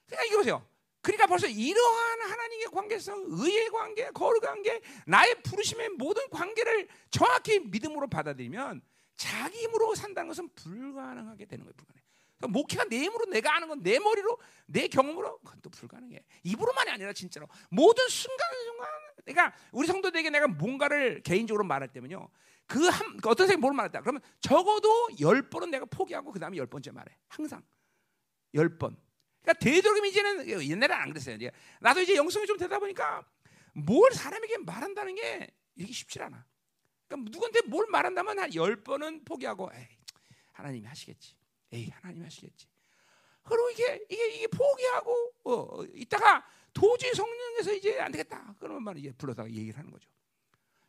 그러니까 이거 보세요. 그러니까 벌써 이러한 하나님의 관계성, 의의 관계, 거룩 관계, 나의 부르심의 모든 관계를 정확히 믿음으로 받아들이면 자기 힘으로 산다는 것은 불가능하게 되는 거예요. 불가능. 그러니까 목회가 내 힘으로 내가 아는 건 내 머리로 내 경험으로 그건 또 불가능해. 입으로만이 아니라 진짜로 모든 순간순간 그러니까 우리 성도들에게 내가 뭔가를 개인적으로 말할 때면요. 그 한 어떤 생각 뭘 말했다. 그러면 적어도 열 번은 내가 포기하고 그 다음에 열 번째 말해. 항상 열 번. 그러니까 되도록이면 이제는 옛날에 안 그랬어요. 이제 나도 이제 영성이 좀 되다 보니까 뭘 사람에게 말한다는 게 이게 쉽지 않아. 그러니까 누구한테 뭘 말한다면 한 열 번은 포기하고 에이, 하나님이 하시겠지. 에이 하나님 하시겠지. 그리고 이게 이게 이게 포기하고 어, 이따가 도저히 성령에서 이제 안 되겠다. 그러면 말 이제 불러다가 얘기를 하는 거죠.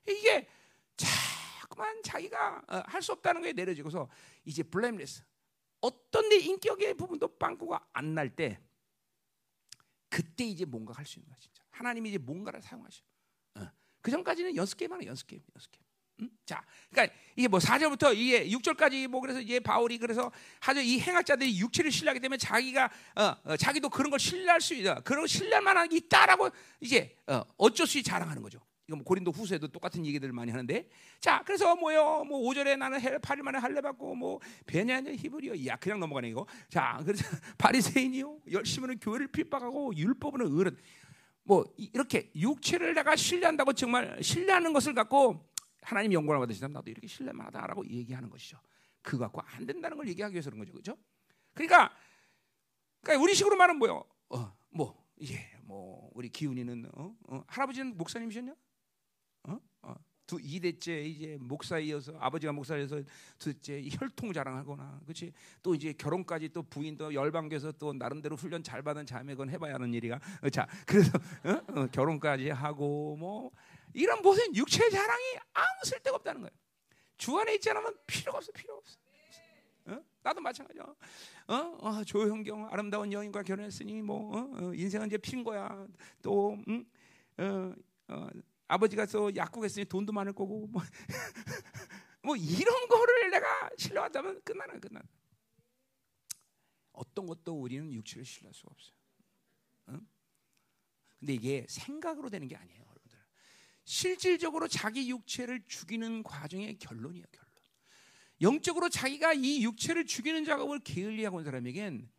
이게 자꾸만 자기가 어, 할수 없다는 거에 내려지고서 이제 blameless. 어떤 내 인격의 부분도 빵꾸가 안 날 때 그때 이제 뭔가 할 수 있는 거야 진짜. 하나님이 이제 뭔가를 사용하셔. 어. 그 전까지는 연습 게임 하는 연습 게임, 연습 게임. 음? 자, 그러니까 이게 뭐 4절부터 이게 6절까지 뭐 그래서 이제 바울이 그래서 하죠 이 행악자들이 육체를 신뢰하기 때문에 자기가 어, 어, 자기도 그런 걸 신뢰할 수 있다. 그런 걸 신뢰할 만한 게 있다라고 이제 어, 어쩔 수 없이 자랑하는 거죠. 이거 뭐 고린도 후서에도 똑같은 얘기들을 많이 하는데 자 그래서 뭐요 뭐 5절에 나는 해 8일 만에 할례 받고 뭐 베냐냐 히브리요 야 그냥 넘어가네 이거 자 그래서 바리새인이요 열심히는 교회를 핍박하고 율법은 어른 뭐 이렇게 육체를 내가 신뢰한다고 정말 신뢰하는 것을 갖고 하나님 영광을 받으시다 나도 이렇게 신뢰만 하다라고 얘기하는 것이죠. 그거 갖고 안 된다는 걸 얘기하기 위해서 그런 거죠, 그렇죠? 그러니까, 그러니까 우리 식으로 말하면 뭐요? 어, 뭐 이제 뭐 우리 기훈이는 어? 어? 할아버지는 목사님이셨냐? 두 이대째 이제 목사이어서 아버지가 목사여서 둘째 혈통 자랑하거나 그렇지 또 이제 결혼까지 또 부인도 열방교에서 또 나름대로 훈련 잘 받은 자매건 해봐야 하는 일이가 어, 자 그래서 어? 어, 결혼까지 하고 뭐 이런 무슨 육체 자랑이 아무 쓸데가 없다는 거예요 주 안에 있지 않으면 필요가 없어 필요가 없어 어? 나도 마찬가지야. 어? 어, 조형경 아름다운 여인과 결혼했으니 뭐 어? 어, 인생은 이제 핀 거야. 또 음? 어, 어, 아버지가 또 약국했으니 돈도 많을 거고 뭐, 뭐 이런 거를 내가 신뢰하다면 끝나는 끝나. 어떤 것도 우리는 육체를 신뢰할 수가 없어요. 어? 근데 이게 생각으로 되는 게 아니에요, 여러분들. 실질적으로 자기 육체를 죽이는 과정의 결론이에요, 결론. 영적으로 자기가 이 육체를 죽이는 작업을 게을리하고 온 사람에겐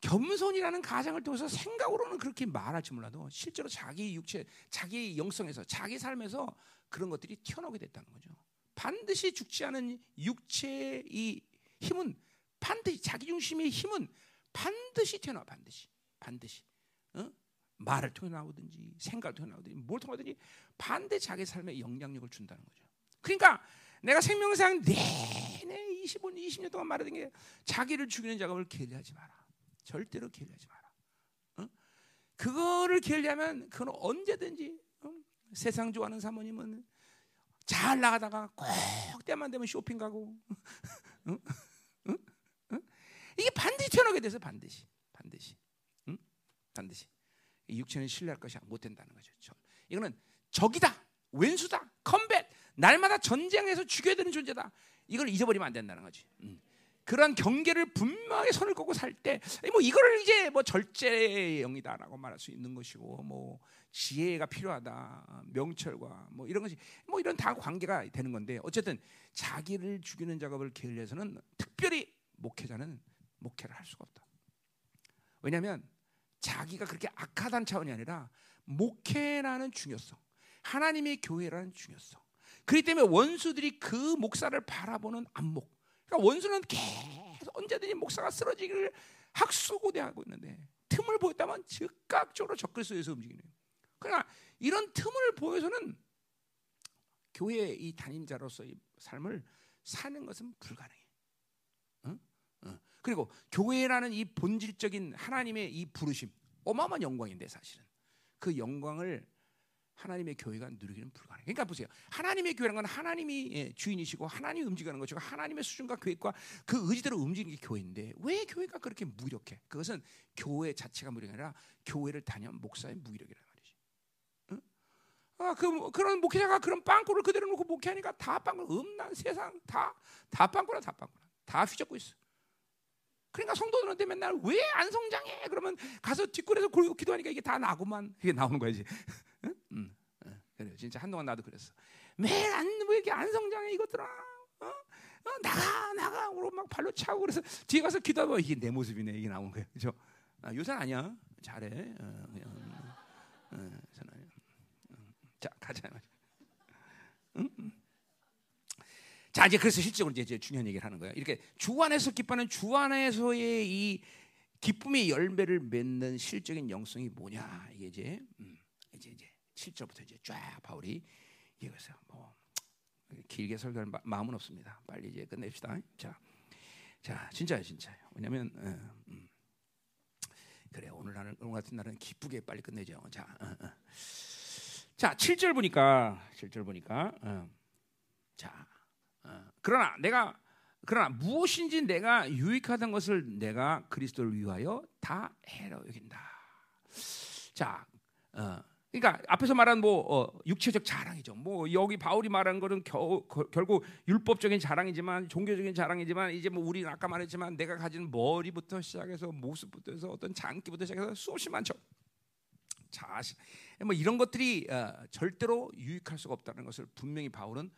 겸손이라는 가장을 통해서 생각으로는 그렇게 말할지 몰라도 실제로 자기 육체, 자기 영성에서, 자기 삶에서 그런 것들이 튀어나오게 됐다는 거죠. 반드시 죽지 않은 육체의 이 힘은 반드시 자기 중심의 힘은 반드시 튀어나와 반드시 반드시 어? 말을 통해 나오든지 생각을 통해 나오든지 뭘 통하든지 반드시 자기 삶에 영향력을 준다는 거죠. 그러니까 내가 생명상 내내 25년, 20년 동안 말하던 게 자기를 죽이는 작업을 게을리하지 마라. 절대로 게을리하지 마라. 어? 그거를 게을리하면 그건 언제든지 어? 세상 좋아하는 사모님은 잘 나가다가 꼭 때만 되면 쇼핑 가고 어? 이게 반드시 튀어나오게 돼서 반드시 반드시 응? 반드시 육체는 신뢰할 것이 못 된다는 거죠. 이거는 적이다, 왼수다, 컴뱃 날마다 전쟁에서 죽여야 되는 존재다. 이걸 잊어버리면 안 된다는 거지. 응. 그러한 경계를 분명하게 선을 긋고 살 때, 뭐 이거를 이제 뭐 절제의 영이다라고 말할 수 있는 것이고, 뭐 지혜가 필요하다, 명철과 뭐 이런 것이 뭐 이런 다 관계가 되는 건데, 어쨌든 자기를 죽이는 작업을 게을리해서는 특별히 목회자는 목회를 할 수가 없다. 왜냐하면 자기가 그렇게 악하다는 차원이 아니라 목회라는 중요성, 하나님의 교회라는 중요성. 그렇기 때문에 원수들이 그 목사를 바라보는 안목. 그러니까 원수는 계속 언제든지 목사가 쓰러지기를 학수고대하고 있는데 틈을 보였다면 즉각적으로 적그리스도에서 움직이는. 그러나 이런 틈을 보여서는 교회의 이 담임자로서의 삶을 사는 것은 불가능해. 응? 응. 그리고 교회라는 이 본질적인 하나님의 이 부르심, 어마어마한 영광인데 사실은 그 영광을 하나님의 교회가 누리기는 불가능해. 그러니까 보세요. 하나님의 교회라는 건 하나님이 예, 주인이시고 하나님이 움직이는 것이고 하나님의 수준과 계획과 그 의지대로 움직이는 게 교회인데 왜 교회가 그렇게 무력해? 그것은 교회 자체가 무력이 아니라 교회를 다녀온 목사의 무력이란 말이지. 응? 아, 그 그런 목회자가 그런 빵꾸를 그대로 놓고 목회하니까 다 빵꾸, 음란 세상 다 다 빵꾸라 다 빵꾸라 다 휘젓고 있어. 그러니까 성도들한테 맨날 왜 안 성장해? 그러면 가서 뒷골에서 골고 기도하니까 이게 다 나고만 이게 나오는 거지. 응? 응. 응. 그래 진짜 한동안 나도 그랬어. 매일 안왜 이렇게 안 성장해 이것들아? 어? 어, 나가 나가 막 발로 차고 그래서 뒤에 가서 기도하면 이게 내 모습이네 이게 나온 거예요. 그죠? 아, 요새는 아니야. 잘해. 어, 그냥. 어, 아니야. 자 가자. 응? 자 이제 그래서 실적으로 이제 중요한 얘기를 하는 거야. 이렇게 주 안에서 기뻐하는 주 안에서의 이 기쁨의 열매를 맺는 실적인 영성이 뭐냐 이게 이제 음, 이제 이제 7절부터 이제 쫙 바울이 이거서 뭐 길게 설교할 마음은 없습니다. 빨리 이제 끝냅시다. 자, 자 진짜요, 진짜요. 왜냐하면 어, 음. 그래 오늘 날은 오늘 같은 날은 기쁘게 빨리 끝내죠. 자, 어, 어. 자 7절 보니까 7절 보니까 어. 자. 어, 그러나 내가 그러나 무엇인지 내가 유익하던 것을 내가 그리스도를 위하여 다 해로 여긴다. 자, 어, 그러니까 앞에서 말한 뭐 어, 육체적 자랑이죠. 뭐 여기 바울이 말한 것은 겨, 거, 결국 율법적인 자랑이지만 종교적인 자랑이지만 이제 뭐 우리는 아까 말했지만 내가 가진 머리부터 시작해서 모습부터 해서 어떤 장기부터 시작해서 수없이 많죠. 자신, 뭐 이런 것들이 어, 절대로 유익할 수가 없다는 것을 분명히 바울은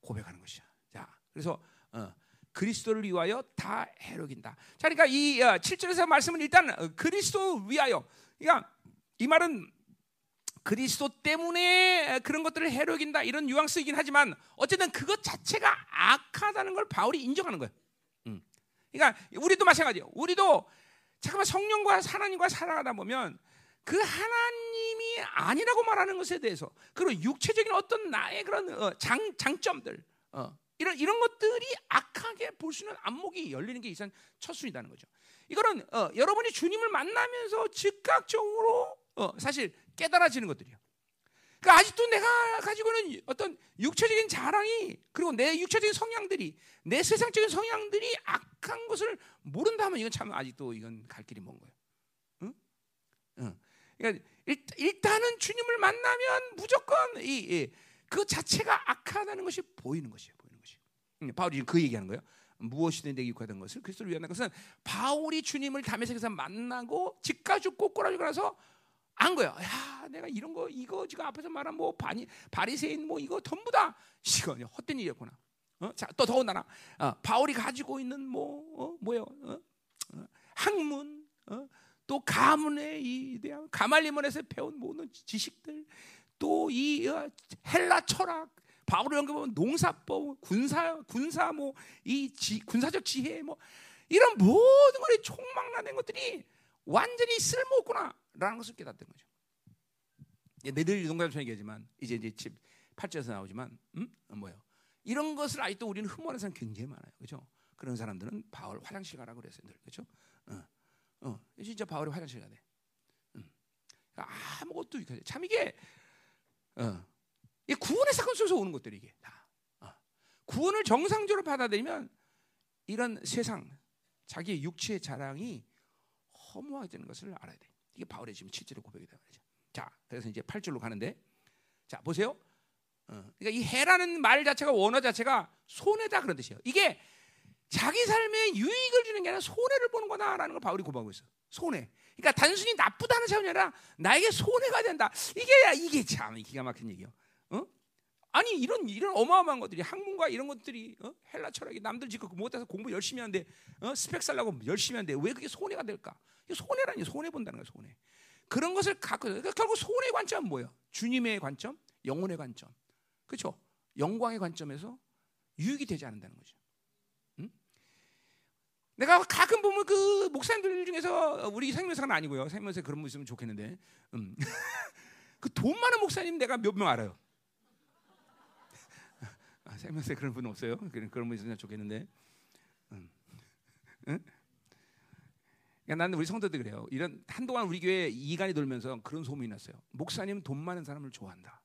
고백하는 것이야. 자, 그래서 어, 그리스도를 위하여 다 해로긴다. 자, 그러니까 이 어, 7절에서 말씀은 일단 어, 그리스도 위하여. 그러니까 이 말은 그리스도 때문에 그런 것들을 해로긴다 이런 뉘앙스이긴 하지만 어쨌든 그것 자체가 악하다는 걸 바울이 인정하는 거예요. 음. 그러니까 우리도 마찬가지예요. 우리도 잠깐만 성령과 하나님과 살아가다 보면 그 하나님이 아니라고 말하는 것에 대해서 그리고 육체적인 어떤 나의 그런 어, 장, 장점들 어, 이런 이런 것들이 악하게 볼 수 있는 안목이 열리는 게 이상 첫 순이라는 거죠. 이거는 어, 여러분이 주님을 만나면서 즉각적으로 어, 사실 깨달아지는 것들이요. 그러니까 아직도 내가 가지고 있는 어떤 육체적인 자랑이 그리고 내 육체적인 성향들이 내 세상적인 성향들이 악한 것을 모른다면 이건 참 아직도 이건 갈 길이 먼 거예요. 응? 응. 그러니까 일단 은 주님을 만나면 무조건 이, 이, 그 자체가 악하다는 것이 보이는 것이에요. 보이는 것이. 바울이 그 얘기하는 거예요. 무엇이든 내게 육하던 것을 그리스도를 위한 것은 바울이 주님을 담에색에서 만나고 집가 죽고 꼬라지고 나서 안 거야. 야, 내가 이런 거 이거 지금 앞에서 말한 뭐 바니 바리새인 뭐 이거 전부 다 이거 헛된 일이었구나. 어? 자, 또 더군다나 어, 바울이 가지고 있는 뭐 어, 뭐요? 어? 어? 학문, 어? 또 가문의 이 대한 가말리문에서 배운 모든 지식들, 또 이 헬라 철학, 바울을 연구하면 농사법, 군사 군사 뭐 이 군사적 지혜 뭐 이런 모든 것이 총망라된 것들이 완전히 쓸모없구나라는 것을 깨닫던 거죠. 내들 농담처럼 얘기하지만 이제 이제 집 8절에서 나오지만 음? 뭐요? 이런 것을 아직도 우리는 흠모하는 사람 굉장히 많아요. 그렇죠? 그런 사람들은 바울 화장실 가라 그랬어요. 늘. 그렇죠? 어. 어. 진짜 바울이 화장실 돼. 음. 아무것도 참 이게 어. 이 구원의 사건 속에서 오는 것들이 이게 다. 어. 구원을 정상적으로 받아들이면 이런 세상 자기의 육체의 자랑이 허무하게 되는 것을 알아야 돼. 이게 바울의 지금 7절의 고백이다 말이죠. 자, 그래서 이제 8절로 가는데 자, 보세요. 어, 그러니까 이 해라는 말 자체가 원어 자체가 손해다 그런 뜻이에요. 이게 자기 삶에 유익을 주는 게 아니라 손해를 보는 거다라는 걸 바울이 고백하고 있어. 손해. 그러니까 단순히 나쁘다는 차원이 아니라 나에게 손해가 된다. 이게 이게 참 기가 막힌 얘기요. 어? 아니 이런 이런 어마어마한 것들이 학문과 이런 것들이 어? 헬라 철학이 남들 지금 못해서 공부 열심히 하는데 어? 스펙 살라고 열심히 하는데 왜 그게 손해가 될까? 손해라니 손해 본다는 거야 손해. 그런 것을 갖고 그러니까 결국 손해 관점은 뭐예요? 주님의 관점, 영혼의 관점, 그렇죠? 영광의 관점에서 유익이 되지 않는다는 거죠. 내가 가끔 보면 그 목사님들 중에서 우리 생명사는 아니고요. 생명사 그런 분 있으면 좋겠는데. 음. 그 돈 많은 목사님 내가 몇 명 알아요. 아, 생명사 그런 분 없어요. 그런 그런 분 있으면 좋겠는데. 음. 응? 그러니까 나는 우리 성도들 그래요. 이런 한동안 우리 교회 이간이 돌면서 그런 소문이 났어요. 목사님 돈 많은 사람을 좋아한다.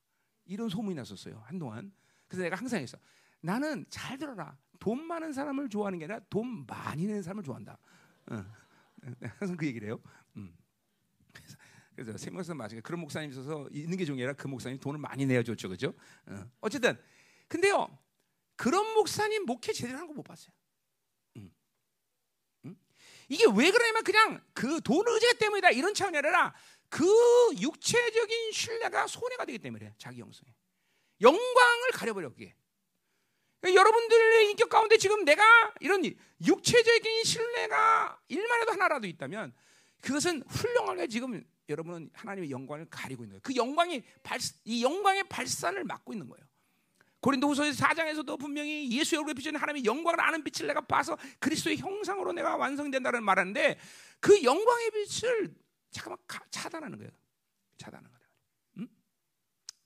이런 소문이 났었어요. 한동안. 그래서 내가 항상 했어. 나는 잘 들어라. 돈 많은 사람을 좋아하는 게 아니라 돈 많이 내는 사람을 좋아한다. 어. 항상 그 얘기를 해요. 음. 그래서 생명사 맞아요. 그런 목사님 있어서 있는 게 중요해 그 목사님 돈을 많이 내야 좋죠, 그죠? 어. 어쨌든 근데요 그런 목사님 목회 제대로 한거못 봤어요. 음. 음? 이게 왜 그러냐면 그냥 그 돈 의제 때문이다 이런 차원이 아니라 그 육체적인 신뢰가 손해가 되기 때문에 자기 영성에 영광을 가려버려 그게. 여러분들의 인격 가운데 지금 내가 이런 육체적인 신뢰가 일만이라도 하나라도 있다면 그것은 훌륭하게 지금 여러분은 하나님의 영광을 가리고 있는 거예요. 그 영광이 발, 이 영광의 발산을 막고 있는 거예요. 고린도후서 4장에서도 분명히 예수의 얼굴에 비추는 하나님의 영광을 아는 빛을 내가 봐서 그리스도의 형상으로 내가 완성된다는 말하는데 그 영광의 빛을 잠깐만 차단하는 거예요. 차단하는 거다. 음?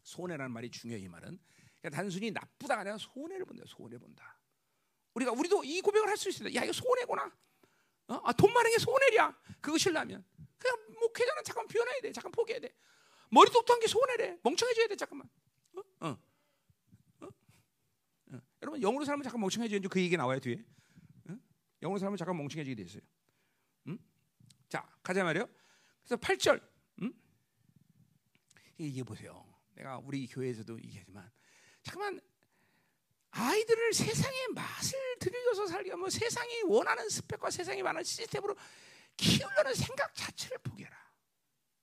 손해라는 말이 중요해 이 말은. 그러니까 단순히 나쁘다가 아니라 손해를 본다. 손해 본다. 우리가 우리도 이 고백을 할 수 있습니다. 야 이거 손해구나. 어? 아, 돈 많은 게 손해야. 그거 실라면 그냥 목회자는 잠깐 표현해야 돼. 잠깐 포기해야 돼. 머리 똑똑한 게 손해래. 멍청해져야 돼. 잠깐만. 어? 어. 어? 어. 여러분 영으로 살면 잠깐 멍청해지는 그 얘기 나와요 뒤에. 어? 영으로 살면 잠깐 멍청해지게 돼 있어요. 음? 자 가자 말이요. 그래서 8절. 음? 이게 보세요. 내가 우리 교회에서도 얘기하지만 잠깐만 아이들을 세상의 맛을 들여서 살게 하면 세상이 원하는 스펙과 세상이 많은 시스템으로 키우려는 생각 자체를 포기해라.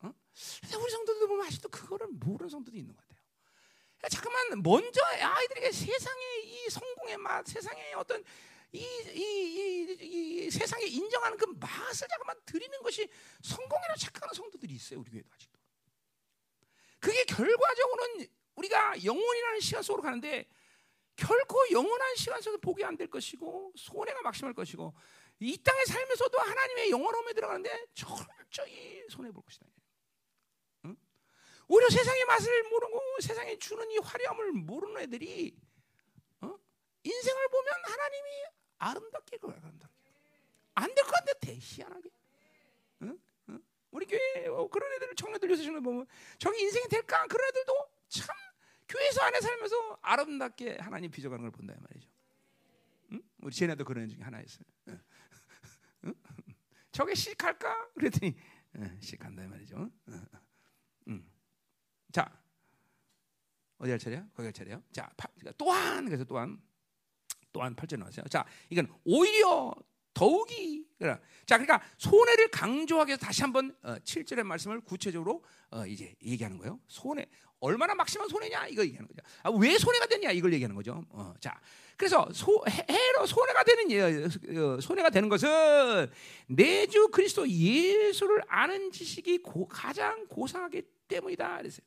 어? 근데 우리 성도들 보면 아직도 그거를 모르는 성도도 있는. 그러니까 잠깐만 먼저 아이들에게 세상의 이 성공의 맛, 세상의 어떤 이, 이, 이, 이, 세상에 인정하는 그 맛을 잠깐만 드리는 것이 성공이라고 착각하는 성도들이 있어요. 우리 교회도 아직도. 그게 결과적으로는 우리가 영원이라는 시간 속으로 가는데 결코 영원한 시간 속에 복이 안 될 것이고 손해가 막심할 것이고 이 땅에 살면서도 하나님의 영원함에 들어가는데 철저히 손해 볼 것이다. 응? 오히려 세상의 맛을 모르고 세상에 주는 이 화려함을 모르는 애들이 어? 인생을 보면 하나님이 아름답게 거야, 아름답게. 안될 것 같아, 대희한하게. 응? 응? 우리 교회 어, 그런 애들 청년들 요새 청년 보면 저기 인생이 될까? 그런 애들도 참 교회에서 안에 살면서 아름답게 하나님 빚어가는 걸 본다 이 말이죠. 응? 우리 쟤네도 그런 중에 하나였어요. 응? 응? 저게 시할까? 그랬더니 시한다 이 말이죠. 자 어디 할 차례야? 거기 할 차례요. 자 그러니까 또한 그래서 또한 또한 8절 나왔어요. 자 이건 오히려 더욱이 자 그러니까 손해를 강조하기 위해서 다시 한번 어, 7절의 말씀을 구체적으로 어, 이제 얘기하는 거예요. 손해 얼마나 막심한 손해냐 이거 얘기하는 거죠. 아, 왜 손해가 됐냐 이걸 얘기하는 거죠. 어, 자 그래서 소, 해로 손해가 되는 예, 손해가 되는 것은 내주 그리스도 예수를 아는 지식이 고, 가장 고상하기 때문이다. 그랬어요.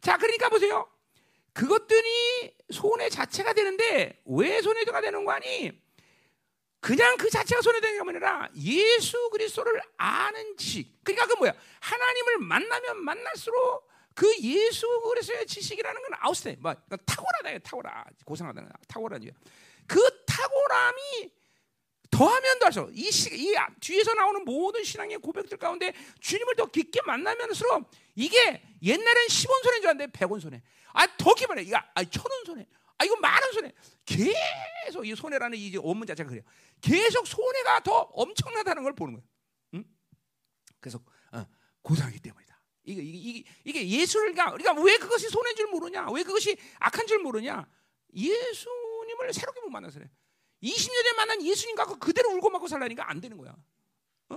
자 그러니까 보세요. 그것들이 손해 자체가 되는데 왜 손해가 되는 거 아니? 그냥 그 자체가 손해되는 게 아니라 예수 그리스도를 아는 지식. 그러니까 그 뭐야? 하나님을 만나면 만날수록 그 예수 그리스도의 지식이라는 건 아웃스테. 뭐 그러니까 탁월하다. 탁월하. 고상하다. 탁월하지. 그 탁월함이 더하면 더할수록 이, 시, 이 뒤에서 나오는 모든 신앙의 고백들 가운데 주님을 더 깊게 만나면서록 이게 옛날엔 10원 손해인 줄 알았는데 100원 손해. 아, 더 깊어네. 이거 아, 천원 손해. 아 이거 많은 손해. 계속 이 손해라는 이 원문 자체가 그래요. 계속 손해가 더 엄청나다는 걸 보는 거예요. 응? 그래서 어, 고상하기 때문이다. 이게 이게 이게 예수를 그러니까 왜 그것이 손해인 줄 모르냐? 왜 그것이 악한 줄 모르냐? 예수님을 새롭게 못 만나서 그래. 20년 전에 만난 예수님 갖고 그대로 울고 먹고 살라니까 안 되는 거야. 어?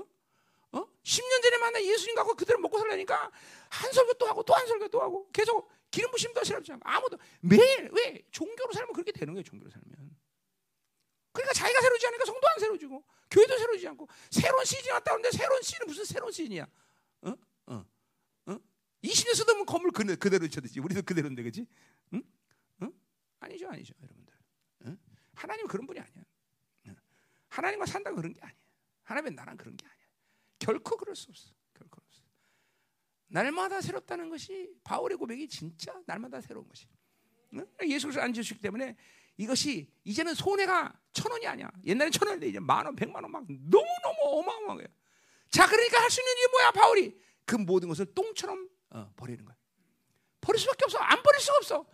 어? 10년 전에 만난 예수님 갖고 그대로 먹고 살라니까 한 설교 또 하고 또 한 설교 또 하고 계속 기름 부심도 싫어하지 않고 아무도 매일 왜 종교로 살면 그렇게 되는 거예요. 종교로 살면. 그러니까 자기가 새로지 않으니까 성도 안 새로지고 교회도 새로지 않고 새로운 시즌이 왔다 오는데 새로운 시즌은 무슨 새로운 시즌이야? 어? 어? 어? 20년 쓰던 건물 그대로, 그대로 쳐듯이 우리도 그대로인데 그지? 응? 응? 아니죠, 아니죠, 여러분들. 응? 하나님은 그런 분이 아니야. 응? 하나님과 산다 그런 게 아니야. 하나님은 나랑 그런 게 아니야. 결코 그럴 수 없어. 날마다 새롭다는 것이 바울의 고백이 진짜 날마다 새로운 것이. 예수를 안 지었기 때문에 이것이 이제는 손해가 천 원이 아니야. 옛날엔 천 원인데 이제 만 원, 백만 원 막 너무 너무 어마어마한 거야. 자, 그러니까 할 수 있는 일이 뭐야, 바울이? 그 모든 것을 똥처럼 어, 버리는 거야. 버릴 수밖에 없어. 안 버릴 수가 없어.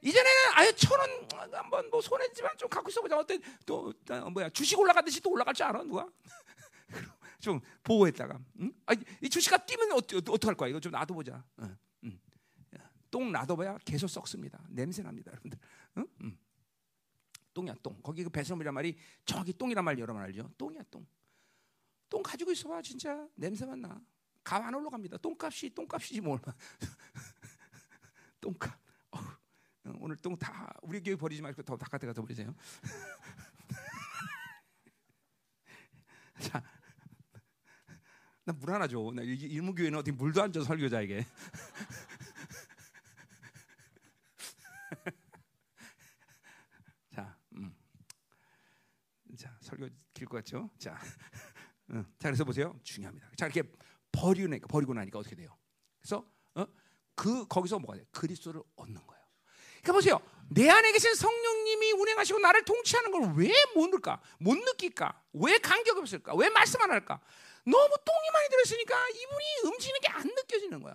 이전에는 아예 천원 한번 뭐 손해지만 좀 갖고 있어보자. 어때 또 어, 뭐야 주식 올라가듯이 또 올라갈 줄 알아 누가? 좀 보호했다가, 응? 아, 이 주식가 뛰면 어떡할 거야? 이거 좀 놔둬보자. 응, 응. 똥 놔둬봐야 계속 썩습니다. 냄새 납니다, 여러분들. 응? 응. 똥이야 똥. 거기 그 배설물이란 말이 정확히 똥이란 말 여러분 알죠? 똥이야 똥. 똥 가지고 있어봐 진짜 냄새만 나. 감안 올라갑니다. 똥값이 똥값이지 뭘. 똥값. 오늘 똥 다 우리 교회 버리지 말고 더 바깥에 가서 버리세요. 자, 나 줘. 나 일무교회는 어디 물도 안 줘 설교자에게. 자, 음. 자 설교 길것 같죠? 자, 음. 자 그래서 보세요. 중요합니다. 자 이렇게 버리고 나니까 버리고 나니까 어떻게 돼요? 그래서 어? 그 거기서 뭐가 돼? 그리스도를 얻는 거예요. 그러니까 보세요. 내 안에 계신 성령님이 운행하시고 나를 통치하는 걸 왜 못 느낄까? 못 느낄까? 왜 간격이 없을까? 왜 말씀 안 할까? 너무 똥이 많이 들었으니까 이분이 음지는 게 안 느껴지는 거야.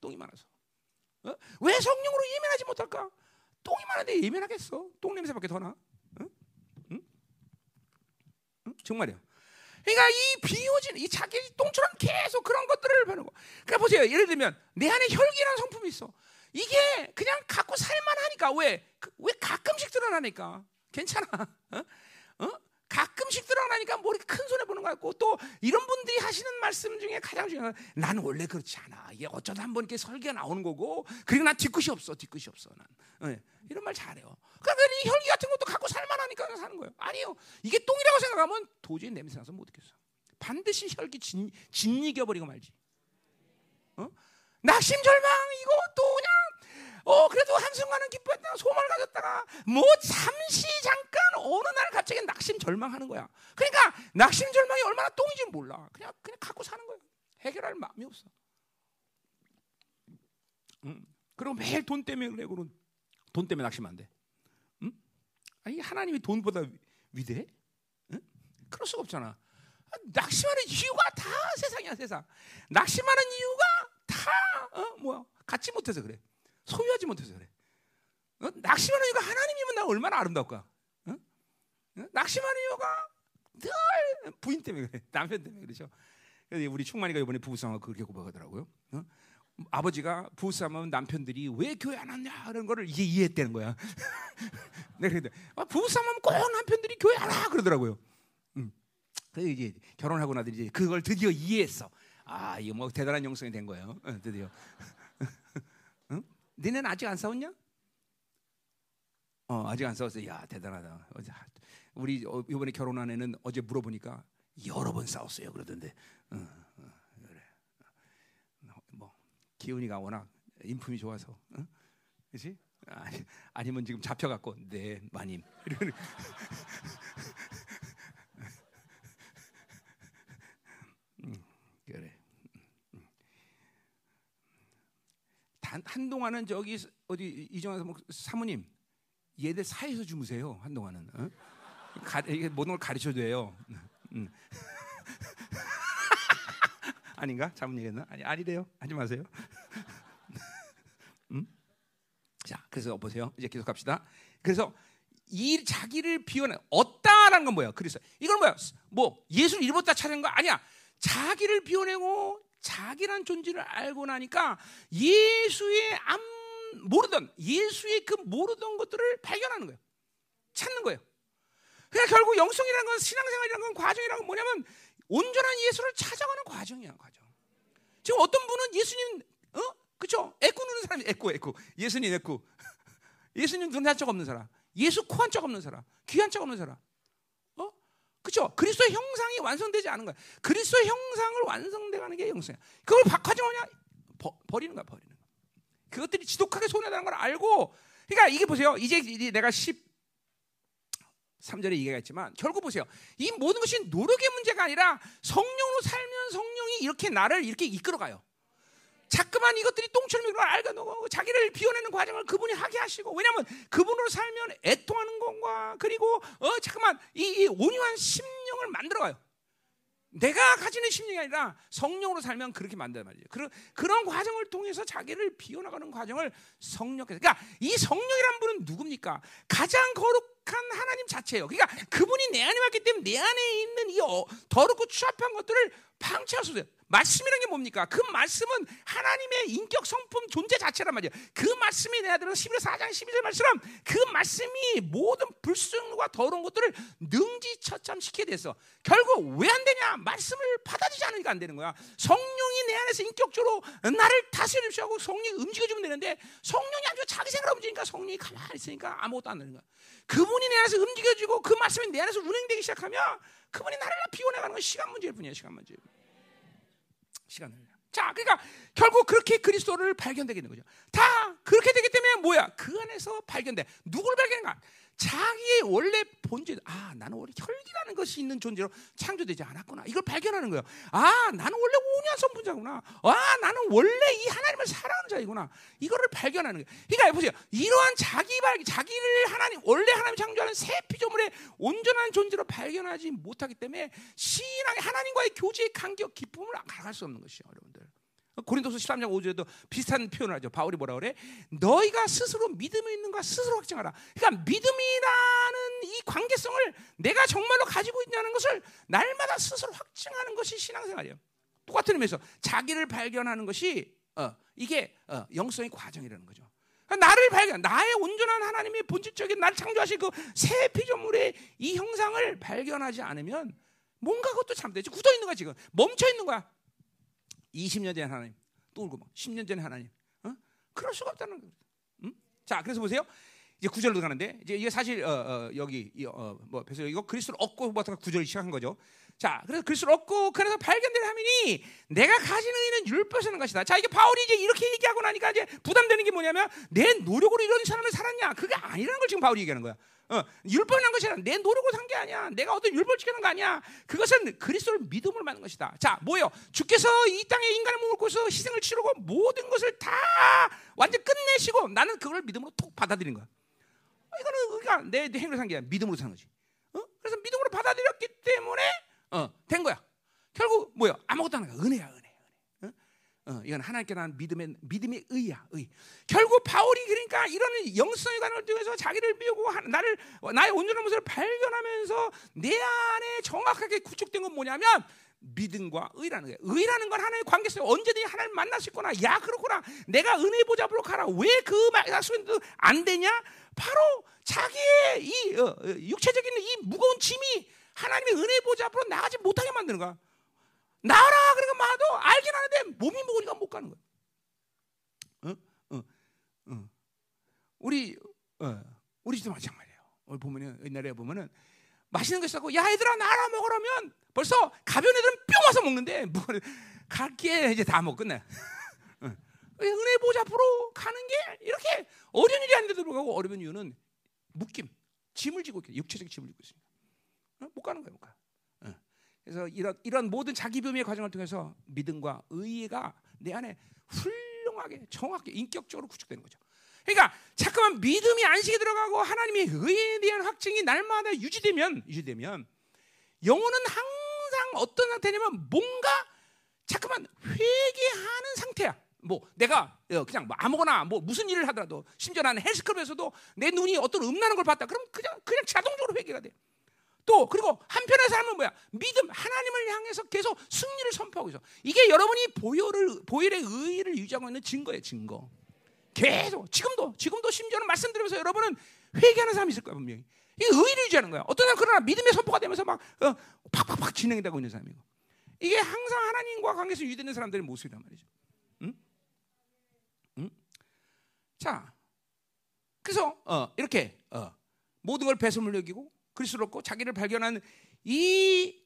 똥이 많아서. 어? 왜 성령으로 예민하지 못할까? 똥이 많은데 예민하겠어? 똥 냄새밖에 더 나? 응? 응? 응? 정말이야. 그러니까 이 비워진 이 자기 똥처럼 계속 그런 것들을 배우고. 그러니까 보세요. 예를 들면 내 안에 혈기라는 성품이 있어. 이게 그냥 갖고 살만하니까 왜? 그, 왜 가끔씩 드러나니까 괜찮아. 어? 어? 가끔씩 뭐 이렇게 큰 손해 보는 거 같고 또 이런 분들이 하시는 말씀 중에 가장 중요한 건 나는 원래 그렇지 않아. 이게 어쩌다 한번 이렇게 설계가 나오는 거고 그리고 난 뒤끝이 없어. 뒤끝이 없어. 난 네. 이런 말 잘해요. 그러니까 이 혈기 같은 것도 갖고 살만하니까 사는 거예요. 아니요. 이게 똥이라고 생각하면 도저히 냄새 나서 못 듣겠어. 반드시 혈기 진, 진이겨 버리고 말지. 어? 낙심 절망 이거 또 그냥 어 그래도 한순간은 기뻐했다가 소망을 가졌다가 뭐 잠시 잠깐 어느 날 갑자기 낙심 절망하는 거야. 그러니까 낙심 절망이 얼마나 똥인지 몰라. 그냥 그냥 갖고 사는 거야. 해결할 마음이 없어. 음. 그리고 매일 돈 때문에 그래 그런 돈 때문에 낙심 안 돼. 음? 아니 하나님이 돈보다 위 대해? 응? 그럴 수가 없잖아. 낙심하는 이유가 다 세상이야 세상. 낙심하는 이유가 다 어, 뭐야 갖지 못해서 그래. 소유하지 못해서 그래. 어? 낙심하는 이유가 하나님이면 나 얼마나 아름다울까? 어? 어? 낙심하는 이유가 늘 부인 때문에 그래. 남편 때문에 그렇죠. 그래서 우리 충만이가 이번에 부부싸움을 그렇게 고백하더라고요. 어? 아버지가 부부싸움하면 남편들이 왜 교회 안 왔냐 그런 거를 이제 이해했다는 거야. 내가 그랬더니 아, 부부싸움하면 꼭 남편들이 교회 안 와 그러더라고요. 음. 그래서 이제 결혼하고 나서 이제 그걸 드디어 이해했어. 아 이거 뭐 대단한 영성이 된 거예요. 어, 드디어. 응? 니네는 아직 안 싸웠냐? 어 아직 안 싸웠어. 야 대단하다. 어제 우리 어, 이번에 결혼한 애는 어제 물어보니까 여러 번 싸웠어요. 그러던데. 어, 어, 그래. 뭐 기운이가 워낙 인품이 좋아서, 어? 그렇지? 아니, 아니면 지금 잡혀갖고 네 마님 이러는. 음, 그래. 음. 단, 한동안은 저기 어디 이정환 뭐 사모님 얘들 사이에서 주무세요 한동안은 어? 가, 이게 모든 걸 가르쳐 줘요. 음. 아닌가? 잘못 얘기했나? 아니 아니래요. 하지 마세요. 음? 자, 그래서 보세요. 이제 계속 갑시다. 그래서 이 자기를 비워내 얻다라는 건 뭐야? 그래서 이건 뭐야? 뭐 예수를 잃었다 찾은 거 아니야. 자기를 비워내고 자기란 존재를 알고 나니까 예수의 안 모르던 예수의 그 모르던 것들을 발견하는 거예요. 찾는 거예요. 그러니까 결국 영성이라는 건 신앙생활이라는 건 과정이라는 건 뭐냐면 온전한 예수를 찾아가는 과정이야, 과정. 지금 어떤 분은 예수님, 어? 그쵸? 애꾸 누는 사람이 애꾸, 애꾸. 예수님 애꾸. 예수님 눈한 적 없는 사람. 예수 코한 적 없는 사람. 귀한 적 없는 사람. 어? 그쵸? 그리스도의 형상이 완성되지 않은 거야. 그리스도의 형상을 완성돼가는 게 영성이야. 그걸 과정하냐? 버리는 거야, 버리는 거야. 그것들이 지독하게 손해다는 걸 알고, 그러니까 이게 보세요. 이제 내가 10, 3절에 얘기했지만 결국 보세요. 이 모든 것이 노력의 문제가 아니라 성령으로 살면 성령이 이렇게 나를 이렇게 이끌어가요. 자꾸만 이것들이 똥처럼 이걸 알고 놓고 자기를 비워내는 과정을 그분이 하게 하시고 왜냐하면 그분으로 살면 애통하는 것과 그리고 어 잠깐만 이, 이 온유한 심령을 만들어가요. 내가 가지는 심령이 아니라 성령으로 살면 그렇게 만든단 말이에요. 그런, 그런 과정을 통해서 자기를 비워나가는 과정을 성령께서. 그러니까 이 성령이란 분은 누굽니까? 가장 거룩한 하나님 자체예요. 그러니까 그분이 내 안에 왔기 때문에 내 안에 있는 이 어, 더럽고 추합한 것들을 방치할 수 있어요. 말씀이라는 게 뭡니까? 그 말씀은 하나님의 인격 성품 존재 자체란 말이에요. 그 말씀이 내 아들은 11절 4장 12절 말씀처럼 그 말씀이 모든 불순과 더러운 것들을 능지처참시키게 돼서 결국 왜 안 되냐? 말씀을 받아들이지 않으니까 안 되는 거야. 성령이 내 안에서 인격적으로 나를 다스려 주시고 성령이 움직여 주면 되는데 성령이 아주 자기 생각으로 움직이니까 성령이 가만히 있으니까 아무것도 안 되는 거야. 그분이 내 안에서 움직여지고 그 말씀이 내 안에서 운행되기 시작하면 그분이 나를 비워내가는 건 시간 문제일 뿐이야. 시간 문제. 시간을. 자, 그러니까 결국 그렇게 그리스도를 발견되게 되는 거죠. 다 그렇게 되기 때문에 뭐야? 그 안에서 발견돼. 누굴 발견한가? 자기의 원래 본질, 아, 나는 원래 혈기라는 것이 있는 존재로 창조되지 않았구나. 이걸 발견하는 거예요. 아, 나는 원래 온유한 성분자구나. 아, 나는 원래 이 하나님을 사랑하는 자이구나. 이거를 발견하는 거예요. 그러니까 보세요. 이러한 자기 발, 자기를 하나님, 원래 하나님 창조하는 새 피조물의 온전한 존재로 발견하지 못하기 때문에 신앙의 하나님과의 교제의 간격, 기쁨을 갈아갈 수 없는 것이죠, 여러분들. 고린도서 13장 5절에도 비슷한 표현을 하죠. 바울이 뭐라 그래? 너희가 스스로 믿음이 있는가 스스로 확증하라. 그러니까 믿음이라는 이 관계성을 내가 정말로 가지고 있냐는 것을 날마다 스스로 확증하는 것이 신앙생활이에요. 똑같은 의미에서 자기를 발견하는 것이 어, 이게 어, 영성의 과정이라는 거죠. 그러니까 나를 발견, 나의 온전한 하나님의 본질적인 나를 창조하신 그 새 피조물의 이 형상을 발견하지 않으면 뭔가 그것도 잘못되지. 굳어 있는 거야 지금. 멈춰 있는 거야. 20년 전에 하나님 또 울고 막 10년 전에 하나님 어? 그럴 수가 없다는 거예요. 음? 자 그래서 보세요. 이제 구절로 가는데 이제 이게 사실 어, 어, 여기 어, 뭐 그래서 이거 그리스도를 얻고 부터 구절이 시작한 거죠. 자 그래서 그리스도를 얻고 그래서 발견된 하민이 내가 가진 의는 율법이라는 것이다. 자 이게 바울이 이제 이렇게 얘기하고 나니까 이제 부담되는 게 뭐냐면 내 노력으로 이런 사람을 살았냐 그게 아니라는 걸 지금 바울이 얘기하는 거야. 어, 율법이란 것이 아니라 내 노력으로 산 게 아니야. 내가 어떤 율법을 지키는 거 아니야. 그것은 그리스도를 믿음으로 만든 것이다. 자, 뭐요? 주께서 이 땅에 인간을 몸을 고서 희생을 치르고 모든 것을 다 완전 끝내시고 나는 그걸 믿음으로 톡 받아들인 거야. 이거는 그러니까 내, 내 행위로 산 게 아니라 믿음으로 사는 거지. 어? 그래서 믿음으로 받아들였기 때문에 어, 된 거야. 결국 뭐야? 아무것도 안 거야. 은혜야, 은혜. 어? 어, 이건 하나님께 대한 믿음의 믿음의 의야. 의. 결국 바울이 그러니까 이런 영성의 관을 통해서 자기를 비우고 하- 나를 나의 온전한 모습을 발견하면서 내 안에 정확하게 구축된 건 뭐냐면 믿음과 의라는 거예요. 의라는 건 하나의 관계성. 언제든지 하나님 만날 수 있구나. 야 그렇구나. 내가 은혜 보좌로 가라. 왜그 약속도 안 되냐? 바로 자기의 이 어, 어, 육체적인 이 무거운 짐이 하나님의 은혜 보좌 앞으로 나가지 못하게 만드는 거야. 나라 그런 거 마도 알긴 하는데 몸이 먹으니까 못 가는 거야. 어? 어? 어. 우리 어, 우리 집도 마찬가지예요. 오늘 보면은 옛날에 보면은 맛있는 거 있었고 야 얘들아 나라 먹으라면 벌써 가벼운 애들은 뿅 와서 먹는데 뭐 갈게 이제 다 먹고 끝내. 어. 은혜 보좌 앞으로 가는 게 이렇게 어려운 일이 아닌데도 불구하고 어려운 이유는 묶임, 짐을 지고 있기 육체적 짐을 지고 있습니다. 어? 못 가는 거예요, 못 가. 어. 그래서 이런 이런 모든 자기 변미의 과정을 통해서 믿음과 의가 내 안에 훌륭하게 정확하게 인격적으로 구축되는 거죠. 그러니까 자꾸만 믿음이 안식에 들어가고 하나님의 의에 대한 확증이 날마다 유지되면 유지되면 영혼은 항상 어떤 상태냐면 뭔가 자꾸만 회개하는 상태야. 뭐 내가 어, 그냥 뭐 아무거나 뭐 무슨 일을 하더라도 심지어 나는 헬스클럽에서도 내 눈이 어떤 음란한 걸 봤다. 그럼 그냥 그냥 자동적으로 회개가 돼. 또 그리고 한편의 삶은 뭐야? 믿음 하나님을 향해서 계속 승리를 선포하고 있어. 이게 여러분이 보혈을 보혈의 의를 유지하고 있는 증거예요, 증거. 계속 지금도 지금도 심지어는 말씀드리면서 여러분은 회개하는 사람이 있을 거야 분명히. 이게 의를 유지하는 거야. 어떤 사람 그러나 믿음의 선포가 되면서 막 어, 팍팍팍 진행되고 있는 사람이고. 이게 항상 하나님과 관계에서 유지되는 사람들의 모습이란 말이죠. 응? 응? 자, 그래서 어, 이렇게 어, 모든 걸 배설물 여기고 그리스도롭고 자기를 발견한 이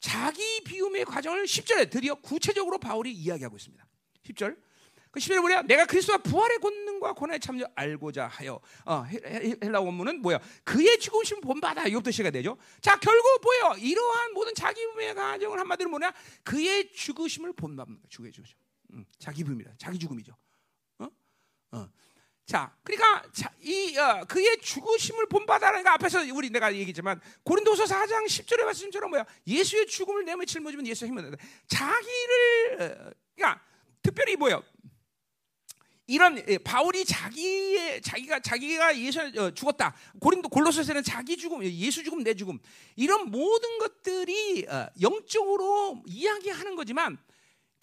자기 비움의 과정을 10절에 드디어 구체적으로 바울이 이야기하고 있습니다. 10절. 그 10절에 뭐냐? 내가 그리스도와 부활의 권능과 고난의 참여 알고자 하여. 어, 헬라 원문은 뭐야? 그의 죽으심 본받아. 이것부터 시가 되죠. 자, 결국 뭐예요? 이러한 모든 자기 비움의 과정을 한마디로 뭐냐? 그의 죽으심을 본받는 거야. 죽의 죽으심. 음, 자기 비움이다. 자기 죽음이죠. 어? 어. 자, 그러니까 자, 이 어, 그의 죽으심을 본받아라는 거 앞에서 우리 내가 얘기했지만 고린도서 4장 10절의 말씀처럼 뭐야? 예수의 죽음을 내며 짊어지면 예수의 힘을 내다. 자기를 어, 그러니까 특별히 뭐야? 이런 예, 바울이 자기의 자기가 자기가 예수 어, 죽었다. 고린도 골로새서는 자기 죽음, 예수 죽음, 내 죽음 이런 모든 것들이 어, 영적으로 이야기하는 거지만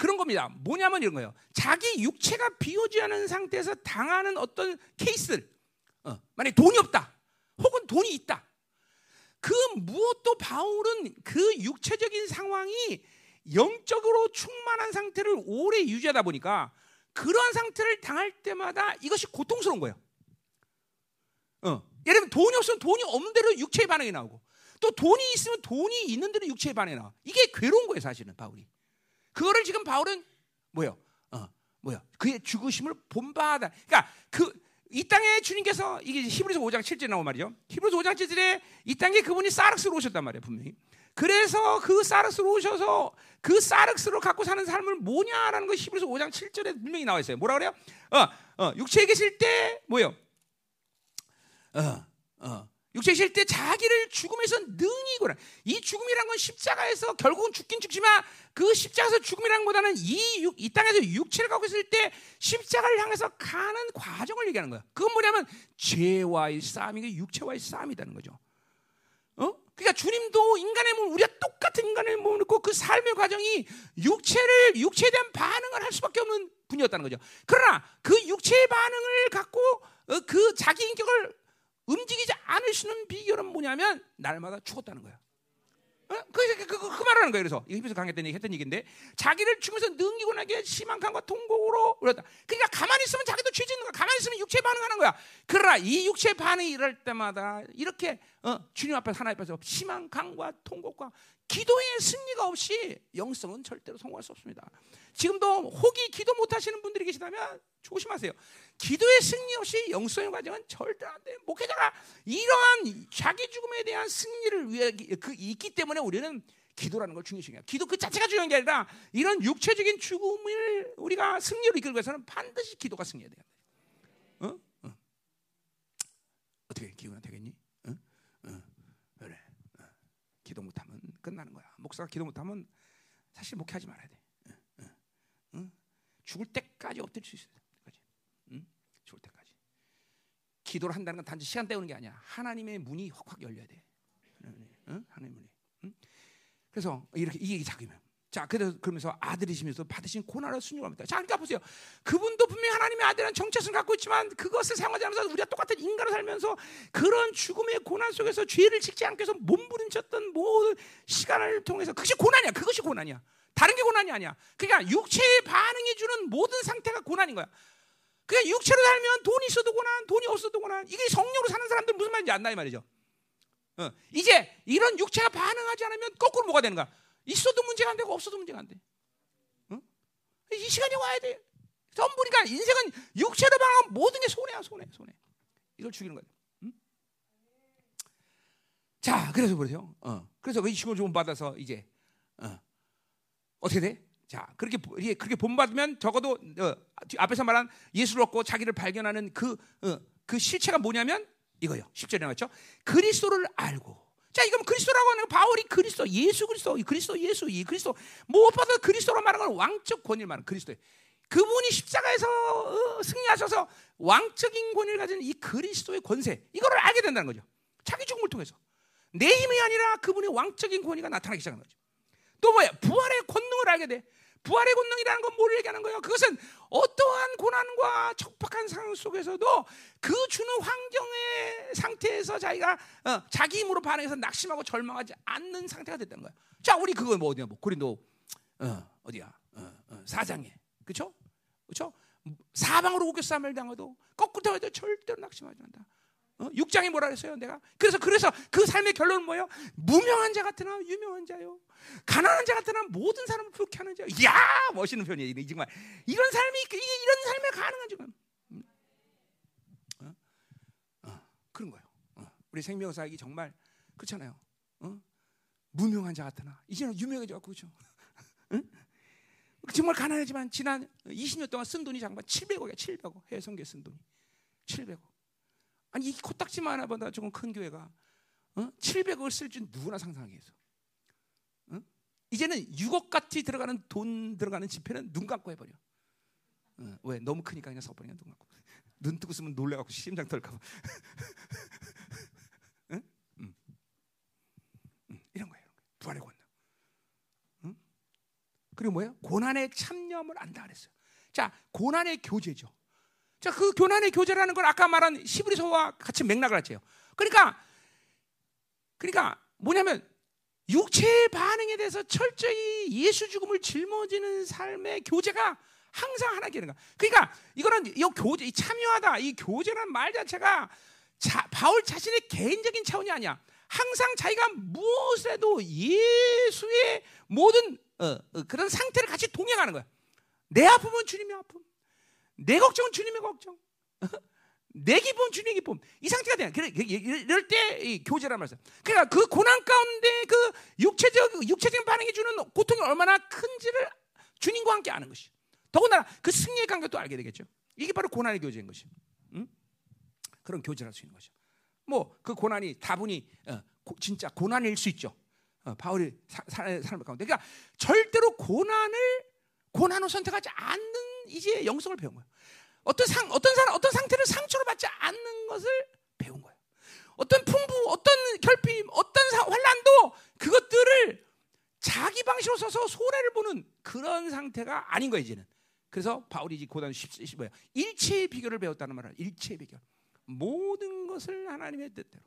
그런 겁니다. 뭐냐면 이런 거예요. 자기 육체가 비오지 않은 상태에서 당하는 어떤 케이스를 어, 만약 돈이 없다, 혹은 돈이 있다. 그 무엇도 바울은 그 육체적인 상황이 영적으로 충만한 상태를 오래 유지하다 보니까 그러한 상태를 당할 때마다 이것이 고통스러운 거예요. 어. 예를 들면 돈이 없으면 돈이 없는 대로 육체의 반응이 나오고 또 돈이 있으면 돈이 있는 대로 육체의 반응이 나와. 이게 괴로운 거예요, 사실은 바울이. 그거를 지금 바울은 뭐요? 어, 뭐야? 그의 죽으심을 본받아. 그러니까 그 이 땅에 주님께서 이게 히브리서 5장 7절에 나온 말이죠. 히브리서 5장 7절에 이 땅에 그분이 사르스로 오셨단 말이에요, 분명히. 그래서 그 사르스로 오셔서 그 사르스로 갖고 사는 삶을 뭐냐라는 거 히브리서 5장 7절에 분명히 나와 있어요. 뭐라 그래요? 어, 어, 육체에 계실 때 뭐요? 어, 어. 육체에 계실 때 자기를 죽음에서 능히 이고라. 이 죽음이란 건 십자가에서 결국은 죽긴 죽지만 그 십자가에서 죽음이란 것보다는 이, 육, 이 땅에서 육체를 갖고 있을 때 십자가를 향해서 가는 과정을 얘기하는 거야. 그건 뭐냐면 죄와의 싸움이 육체와의 싸움이라는 거죠. 어? 그러니까 주님도 인간의 몸, 우리가 똑같은 인간의 몸을 놓고 그 삶의 과정이 육체를 육체에 대한 반응을 할 수밖에 없는 분이었다는 거죠. 그러나 그 육체의 반응을 갖고 어, 그 자기 인격을 움직이지 있는 비결은 뭐냐면 날마다 죽었다는 거야. 어? 그, 그, 그, 그 말하는 거예요. 그래서 이집에서 강했던 했던 얘기인데 자기를 죽으면서 능기고 나게 심한 강과 통곡으로 울었다. 그러니까 가만히 있으면 자기도 죄 짓는 거야. 가만히 있으면 육체 반응하는 거야. 그러나 이 육체 반응이 이럴 때마다 이렇게 어, 주님 앞에 하나님 앞에서 심한 강과 통곡과 기도의 승리가 없이 영성은 절대로 성공할 수 없습니다. 지금도 혹이 기도 못 하시는 분들이 계시다면 조심하세요. 기도의 승리 없이 영성의 과정은 절대 안 돼. 목회자가 이러한 자기 죽음에 대한 승리를 위해 그 있기 때문에 우리는 기도라는 걸 중요시해요. 기도 그 자체가 중요한 게 아니라 이런 육체적인 죽음을 우리가 승리로 이끌기 위해서는 반드시 기도가 승리해야 돼요. 어? 어. 어떻게 기도가 되겠니? 어? 어. 그래. 어. 기도 못하면 끝나는 거야. 목사가 기도 못하면 사실 목회하지 말아야 돼. 어, 어, 어? 죽을 때까지 엎드릴 수 있어야 돼. 응? 죽을 때까지. 기도를 한다는 건 단지 시간 때우는 게 아니야. 하나님의 문이 확확 열려야 돼. 응? 하나님의 문이. 응? 그래서 이렇게 이게 자기면. 자, 그래서 그러면서 아들이시면서 받으신 고난을 순종합니다. 자, 그러니까 보세요. 그분도 분명히 하나님의 아들은 정체성을 갖고 있지만 그것을 사용하지 않으면서 우리가 똑같은 인간으로 살면서 그런 죽음의 고난 속에서 죄를 짓지 않기 위해서 몸부림쳤던 모든 시간을 통해서 그것이 고난이야. 그것이 고난이야. 다른 게 고난이 아니야. 그러니까 육체의 반응해 주는 모든 상태가 고난인 거야. 그러니까 육체로 살면 돈이 있어도 고난, 돈이 없어도 고난. 이게 성령으로 사는 사람들 무슨 말인지 안다 이 말이죠. 어, 이제 이런 육체가 반응하지 않으면 거꾸로 뭐가 되는가? 있어도 문제가 안 되고 없어도 문제가 안 돼. 응? 이 시간이 와야 돼. 전부 그러니까 인생은 육체로 방하면 모든 게 손해야 손해 손해. 이걸 죽이는 거야. 응? 자 그래서 그러세요. 어. 그래서 그 시골 좀 받아서 이제 어. 어떻게 돼? 자 그렇게 그렇게 본받으면 적어도 어, 앞에서 말한 예수를 얻고 자기를 발견하는 그, 어, 그 실체가 뭐냐면 이거요. 10절에 나왔죠. 그리스도를 알고 자, 이건 그리스도라고 하는 바울이 그리스도, 예수 그리스도, 그리스도, 예수, 이 그리스도 무엇보다 그리스도로 말하는 건 왕적 권위를 말하는 그리스도예요. 그분이 십자가에서 어, 승리하셔서 왕적인 권위를 가진 이 그리스도의 권세 이거를 알게 된다는 거죠. 자기 죽음을 통해서 내 힘이 아니라 그분의 왕적인 권위가 나타나기 시작하는 거죠. 또 뭐야? 부활의 권능을 알게 돼. 부활의 권능이라는 건뭘 얘기하는 거예요? 그것은 어떠한 고난과 척박한 상황 속에서도 그 주는 환경의 상태에서 자기가 어, 자기 힘으로 반응해서 낙심하고 절망하지 않는 상태가 됐다는 거야. 자, 우리 그거 뭐 어디야? 뭐 고린도 어, 어디야? 어, 어, 사장에 그렇죠? 그렇죠? 사방으로 우겨쌈을 당해도 거꾸로 해도 절대로 낙심하지 않는다. 어? 6장에 뭐라 그랬어요? 내가 그래서 그래서 그 삶의 결론은 뭐예요? 무명한 자 같으나 유명한 자요. 가난한 자 같으나 모든 사람을 부럽게 하는 자. 야 멋있는 표현이에요. 정말 이런 삶이 이런 삶에 가능한 지금. 음. 어? 어, 그런 거예요. 어. 우리 생명 사역이 정말 그렇잖아요. 어? 무명한 자 같으나 이제는 유명해져 갖고 그죠. 응? 정말 가난하지만 지난 20년 동안 쓴 돈이 잠깐 700억이야. 700억 해성계 쓴 돈이 700억. 아니 이 코딱지만 하나보다 조금 큰 교회가 어? 700억을 쓸 줄 누구나 상상하겠어. 어? 이제는 6억 같이 들어가는 돈 들어가는 지폐는 눈 감고 해버려. 어, 왜 너무 크니까 그냥 서버리냐 눈 감고. 눈 뜨고 쓰면 놀래갖고 심장 떨까봐. 응? 응. 응. 이런 거예요. 부활의 권능. 응? 그리고 뭐예요? 고난의 참념을 안다 그랬어요. 자, 고난의 교제죠. 자, 그 교난의 교제라는 걸 아까 말한 시브리서와 같이 맥락을 하죠. 그러니까, 그러니까 뭐냐면 육체의 반응에 대해서 철저히 예수 죽음을 짊어지는 삶의 교제가 항상 하나 되는 거야. 그러니까 이거는 이 교제, 이 참여하다, 이 교제라는 말 자체가 자, 바울 자신의 개인적인 차원이 아니야. 항상 자기가 무엇에도 예수의 모든 어, 어, 그런 상태를 같이 동행하는 거야. 내 아픔은 주님의 아픔, 내 걱정은 주님의 걱정. 내 기쁨 주님의 기쁨 이 상태가 돼요. 이럴 때 교제란 말이죠. 그러니까 그 고난 가운데 그 육체적 육체적인 반응이 주는 고통이 얼마나 큰지를 주님과 함께 아는 것이. 더군다나 그 승리의 간격도 알게 되겠죠. 이게 바로 고난의 교제인 것이. 응? 그런 교제를 할수 있는 거죠. 뭐 그 고난이 다분히 어, 고, 진짜 고난일 수 있죠. 어, 바울이 사람을 가운데 그러니까 절대로 고난을 고난을 선택하지 않는 이제 영성을 배운 거예요. 어떤 상 어떤 사람 어떤 상태를 상처를 받지 않는 것을 배운 거예요. 어떤 풍부, 어떤 결핍, 어떤 환란도 그것들을 자기 방식으로 써서 손해를 보는 그런 상태가 아닌 거예요 이제는. 그래서 바울이 이제 고단 10, 뭐야 일체의 비결을 배웠다는 말을 일체의 비결. 모든 것을 하나님의 뜻대로.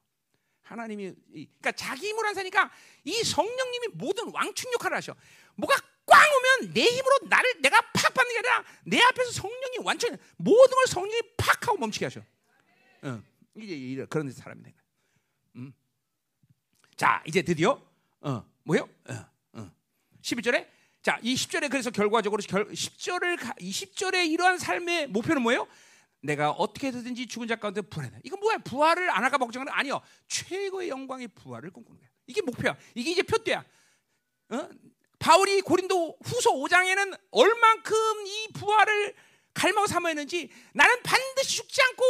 하나님이 그러니까 자기 힘으로 안 사니까 이 성령님이 모든 왕충 역할을 하셔. 뭐가 꽝 오면 내 힘으로 나를 내가 팍 받는 게 내 앞에서 성령이 완전 모든 걸 성령이 팍 하고 멈추게 하셔. 어, 이제 이런 그런 사람이 된 거야. 음. 자, 이제 드디어 어, 뭐요? 어, 어. 11절에 자, 이 10절에 그래서 결과적으로 결, 10절을 이 10절의 이러한 삶의 목표는 뭐예요? 내가 어떻게 해서든지 죽은 자 가운데 부활해다. 이건 뭐야? 부활을 안 할까 걱정하는 아니요. 최고의 영광의 부활을 꿈꾸는 거야. 이게 목표야. 이게 이제 표대야. 어? 바울이 고린도 후서 5장에는 얼만큼 이 부활을 갈망 삼아 했는지 나는 반드시 죽지 않고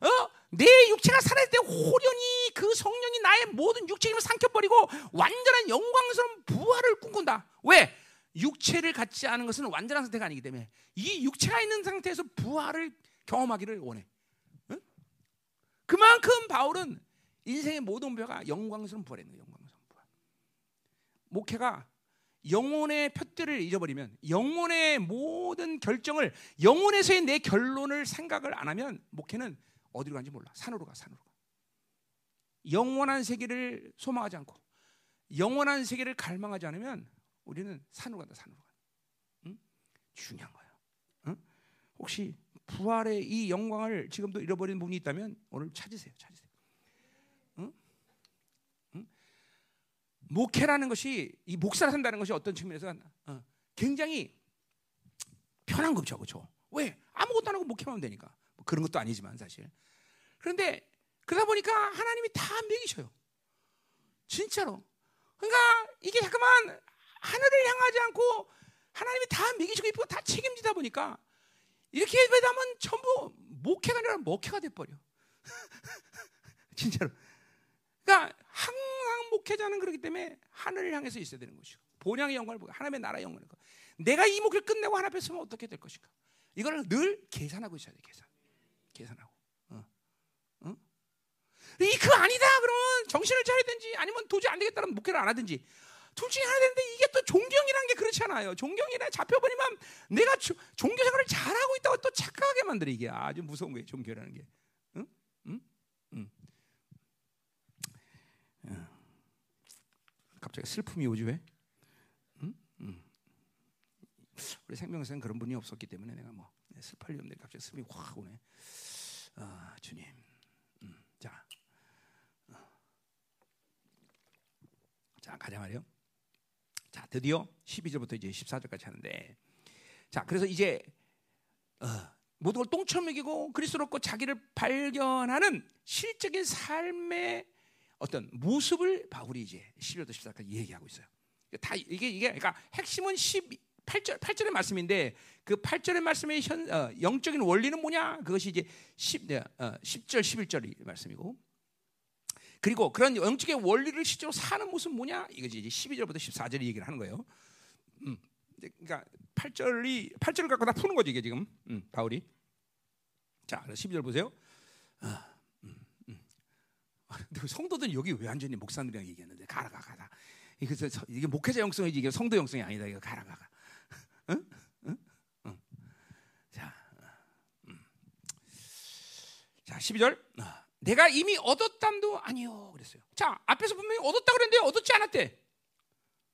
어? 내 육체가 살아있을 때 호련히 그 성령이 나의 모든 육체 힘을 삼켜버리고 완전한 영광스러운 부활을 꿈꾼다. 왜? 육체를 갖지 않은 것은 완전한 상태가 아니기 때문에 이 육체가 있는 상태에서 부활을 경험하기를 원해. 응? 그만큼 바울은 인생의 모든 목표가 영광스러운 부활이는 거예요. 영광스러운 부활. 목회가 영혼의 표대를 잃어버리면 영혼의 모든 결정을 영혼에서의 내 결론을 생각을 안 하면 목회는 어디로 가는지 몰라. 산으로 가, 산으로 가. 영원한 세계를 소망하지 않고 영원한 세계를 갈망하지 않으면 우리는 산으로 간다, 산으로 간다. 응? 중요한 거예요. 응? 혹시 부활의 이 영광을 지금도 잃어버린 분이 있다면 오늘 찾으세요, 찾으세요. 응? 응? 목회라는 것이 이 목사를 한다는 것이 어떤 측면에서 어, 굉장히 편한 거죠, 그렇죠? 왜 아무것도 안 하고 목회만 하면 되니까 뭐 그런 것도 아니지만 사실. 그런데 그러다 보니까 하나님이 다 먹이셔요. 진짜로. 그러니까 이게 잠깐만 하늘을 향하지 않고 하나님이 다 먹이시고 이쁘고 다 책임지다 보니까 이렇게 예배하면 전부 목회가 아니라 목회가 돼버려. 진짜로. 그러니까 항상 목회자는 그렇기 때문에 하늘을 향해서 있어야 되는 것이고 본향의 영광을 보고 하나님의 나라의 영광을 보고 내가 이 목회를 끝내고 하나 앞에 서면 어떻게 될 것인가. 이거를 늘 계산하고 있어야 돼. 계산. 계산하고. 이그 아니다 그러면 정신을 차리든지 아니면 도저히 안 되겠다면 목회를 안 하든지 둘 중에 하나 되는데 이게 또 존경이라는 게 그렇지 않아요. 존경이라 잡혀버리면 내가 조, 종교 생활을 잘하고 있다고 또 착각하게 만들어 이게 아주 무서운 거예요. 종교라는 게. 응? 응? 응. 응. 갑자기 슬픔이 오지 왜? 응? 응. 우리 생명에서는 그런 분이 없었기 때문에 내가 뭐 슬퍼할 리 없는데 갑자기 슬픔이 확 오네. 아, 주님. 자, 자 가자 말이요. 자 드디어 12절부터 이제 14절까지 하는데 자 그래서 이제 어, 모든 걸 똥처럼 먹이고 그리스도롭고 자기를 발견하는 실적인 삶의 어떤 모습을 바울이 이제 12절부터 14절까지 얘기하고 있어요. 다 이게 이게 그러니까 핵심은 18절 8절의 말씀인데 그 8절의 말씀의 현, 어, 영적인 원리는 뭐냐? 그것이 이제 10, 어, 10절 11절의 말씀이고 그리고 그런 영적인 원리를 실제로 사는 모습 뭐냐? 이거지 이제 12절부터 14절이 얘기를 하는 거예요. 음. 그러니까 8절이 8절을 갖고 다 푸는 거지 이게 지금 음, 바울이. 자, 12절 보세요. 음. 성도들은 여기 왜 완전히 목사님이랑 얘기했는데 가라 가 가라. 그래서 이게 목회자 영성이지 이게 성도 영성이 아니다. 이거 가라 가가. 응? 응? 응. 자, 음. 자 12절. 아. 내가 이미 얻었담도 아니요 그랬어요. 자 앞에서 분명히 얻었다 그랬는데 얻었지 않았대.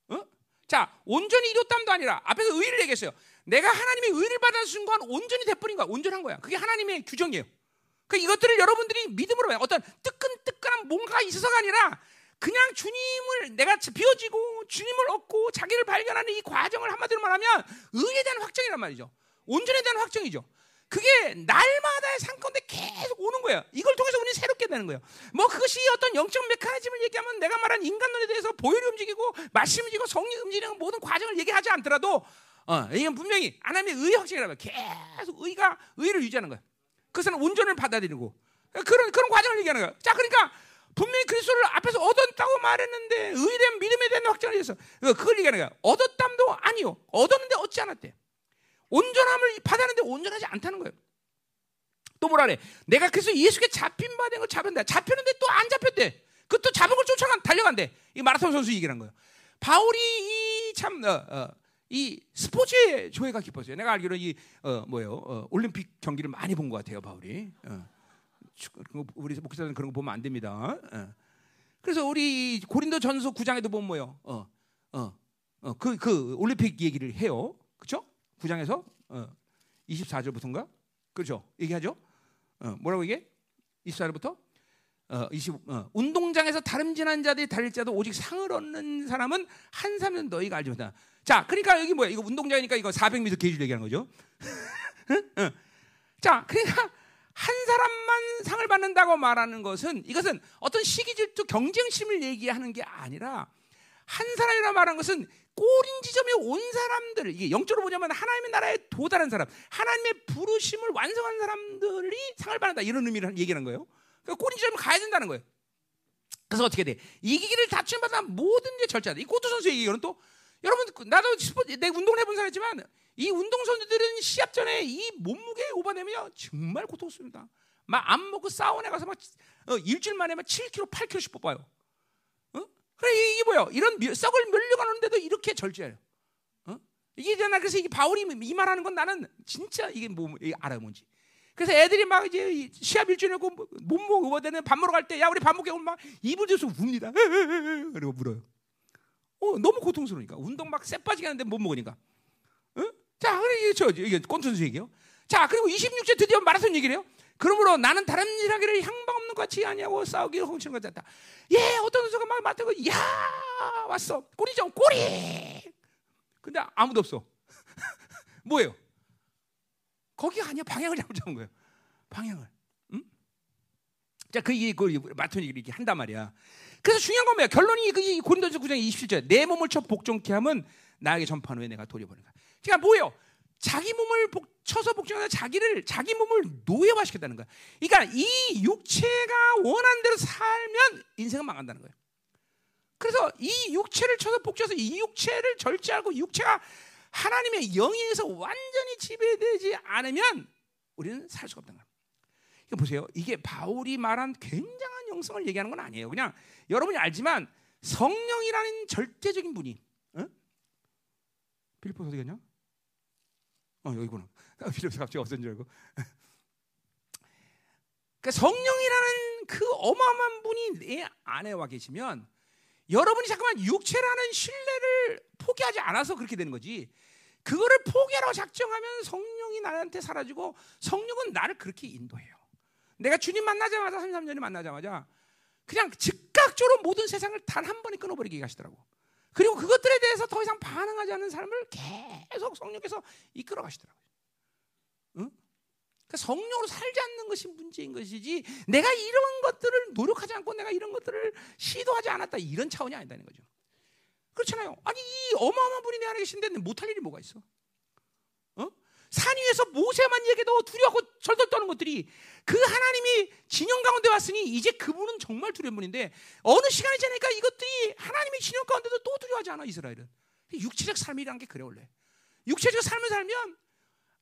어? 자 온전히 이뤘담도 아니라 앞에서 의를 얘기했어요. 내가 하나님의 의를 받은 순간 온전히 돼버린 거야. 온전한 거야. 그게 하나님의 규정이에요. 그 이것들을 여러분들이 믿음으로 봐요. 어떤 뜨끈뜨끈한 뭔가 있어서가 아니라 그냥 주님을 내가 비워지고 주님을 얻고 자기를 발견하는 이 과정을 한마디로 말하면 의에 대한 확정이란 말이죠. 온전에 대한 확정이죠. 그게 날마다의 상가운데 계속 오는 거예요. 이걸 통해서 우리는 새롭게 되는 거예요. 뭐 그것이 어떤 영적 메커니즘을 얘기하면 내가 말한 인간론에 대해서 보혈이 움직이고 말씀 움직이고 성령 움직이는 모든 과정을 얘기하지 않더라도 어, 이건 분명히 하나님의 의의 확증이라면 계속 의가 의를 유지하는 거예요. 그것은 온전을 받아들이고 그런 그런 과정을 얘기하는 거예요. 자, 그러니까 분명히 그리스도를 앞에서 얻었다고 말했는데 의된 믿음에 대한 확증을 위해서 그걸 얘기하는 거야. 얻었담도 아니요. 얻었는데 얻지 않았대. 온전함을 받았는데 온전하지 않다는 거예요. 또 뭐라 그래? 내가 그래서 예수께 잡힌 바 된 걸 잡은다. 잡혔는데 또 안 잡혔대. 그것도 잡은 걸 쫓아간 달려간대. 이 마라톤 선수 얘기한 거예요. 바울이 이참 어, 어, 이 스포츠의 조회가 깊었어요. 내가 알기로 이 어, 뭐예요? 어, 올림픽 경기를 많이 본 것 같아요, 바울이. 어. 우리 목사들은 그런 거 보면 안 됩니다. 어. 그래서 우리 고린도 전서 9장에도 보면 뭐요? 어, 어, 어, 그, 그 올림픽 얘기를 해요. 그렇죠? 9장에서 어, 24절부터인가? 그렇죠? 얘기하죠? 어, 뭐라고 이게? 24절부터 어, 20, 어, 운동장에서 다름질한 자들이 달릴 자도 오직 상을 얻는 사람은 한 사람은 너희가 알지 못한다. 자, 그러니까 여기 뭐야? 이거 운동장이니까 이거 400m 게이지 얘기하는 거죠. 어. 자, 그러니까 한 사람만 상을 받는다고 말하는 것은 이것은 어떤 시기 질투 경쟁심을 얘기하는 게 아니라 한 사람이라 말한 것은 꼬린 지점에 온 사람들 이게 영적으로 보자면 하나님의 나라에 도달한 사람, 하나님의 부르심을 완성한 사람들이 상을 받는다 이런 의미를 얘기하는 거예요. 그러니까 꼬린 지점에 가야 된다는 거예요. 그래서 어떻게 돼? 이기기를 다친 바다 모든 게 절제하다. 이 고투 선수의 얘기는 또 여러분 그 나도 내 운동을 해본 사람이지만 이 운동 선수들은 시합 전에 이 몸무게 오버되면 정말 고통스럽습니다. 막 안 먹고 사우나 가서 막 어, 일주일 만에 막 7kg, 8kg씩 뽑아요. 어? 그래 이게 뭐야? 이런 썩을 밀려가는데도 이렇게 절제해요. 어? 이게 나 그래서 이게 바울이 이 말하는 건 나는 진짜 이게 뭐 알아 뭔지. 그래서 애들이 막 이제 시합 일주일이고 몸무게 오버되는 밥 먹으러 갈 때 야 우리 밥 먹게 오면 막 이불 뒤에서 웁니다. 그리고 물어요. 어, 너무 고통스러우니까 운동 막 쎄 빠지게 하는데 못 먹으니까. 어? 자, 그래 저 이게 꼰선수 얘기요. 자, 그리고 26째 드디어 마라톤 얘기를 해요. 그러므로 나는 다른 일 하기를 향방 없는 것이 아니하고 싸우기를 훔치는 것 같다. 예, 어떤 선수가 막 맡고 야 왔어 꼬리죠 꼬리. 근데 아무도 없어. 뭐예요? 거기가 아니야 방향을 잘못 잡은 거예요. 방향을. 응? 자, 그 이게 그 마톤 얘기를 이렇게 한단 말이야. 그래서 중요한 건 뭐야? 결론이 그 고린도서 9장 27절. 내 몸을 쳐 복종케 하면 나에게 전파한 후에 내가 돌려보는 거야. 그러니까 뭐예요? 자기 몸을 복, 쳐서 복종하는 자기를 자기 몸을 노예화시켰다는 거야. 그러니까 이 육체가 원하는 대로 살면 인생은 망한다는 거예요. 그래서 이 육체를 쳐서 복종해서 이 육체를 절제하고 육체가 하나님의 영에서 완전히 지배되지 않으면 우리는 살 수가 없다는 거야. 이거 보세요. 이게 바울이 말한 굉장한 영성을 얘기하는 건 아니에요. 그냥 여러분이 알지만 성령이라는 절대적인 분이 어? 필리포 어디 갔냐? 어 여기구나. 필리포 갑자기 없어진 줄 알고. 그러니까 성령이라는 그 어마어마한 분이 내 안에 와 계시면 여러분이 잠깐만 육체라는 신뢰를 포기하지 않아서 그렇게 되는 거지. 그거를 포기하라고 작정하면 성령이 나한테 사라지고 성령은 나를 그렇게 인도해요. 내가 주님 만나자마자 33년에 만나자마자 그냥 즉각적으로 모든 세상을 단 한 번에 끊어버리게 하시더라고. 그리고 그것들에 대해서 더 이상 반응하지 않는 삶을 계속 성령께서 이끌어 가시더라고요. 응? 그러니까 성령으로 살지 않는 것이 문제인 것이지 내가 이런 것들을 노력하지 않고 내가 이런 것들을 시도하지 않았다 이런 차원이 아니다는 거죠. 그렇잖아요. 아니 이 어마어마한 분이 내 안에 계신데 못할 일이 뭐가 있어? 산 위에서 모세만 얘기해도 두려워하고 절절 떠는 것들이 그 하나님이 진영 가운데 왔으니 이제 그분은 정말 두려운 분인데 어느 시간이 지나니까 이것들이 하나님이 진영 가운데도 또 두려워하지 않아 이스라엘은 육체적 삶이란 게 그래 원래 육체적 삶을 살면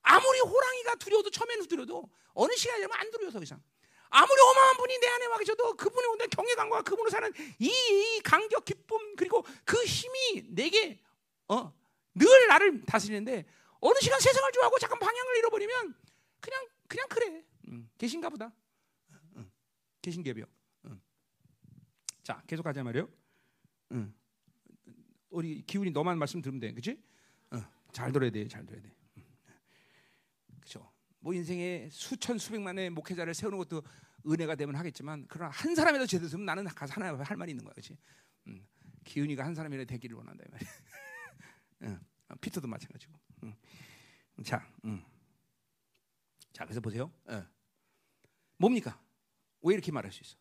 아무리 호랑이가 두려워도 처음에는 두려워도 어느 시간이 되면 안 두려워 더 이상 아무리 어마어마한 분이 내 안에 와 계셔도 그분이 온다 경외감과 그분으로 사는 이, 이 감격 기쁨 그리고 그 힘이 내게 어, 늘 나를 다스리는데 어느 시간 세상을 좋아하고 잠깐 방향을 잃어버리면 그냥 그냥 그래. 음, 계신가 보다. 음, 계신 개비요. 음. 자, 계속 가자 말이요. 음. 우리 기훈이 너만 말씀 들으면 돼, 그렇지? 어, 잘 들어야 돼, 잘 들어야 돼. 뭐 인생에 수천 수백만의 목회자를 세우는 것도 은혜가 되면 하겠지만 그러나 한 사람이라도 제대로 되면 나는 가서 하나 할 말이 있는 거야, 그렇지? 음. 기훈이가 한 사람이라 되기를 원한다 이 말이야. 어, 피터도 마찬가지고. 음. 자, 음. 자, 그래서 보세요. 예. 뭡니까? 왜 이렇게 말할 수 있어?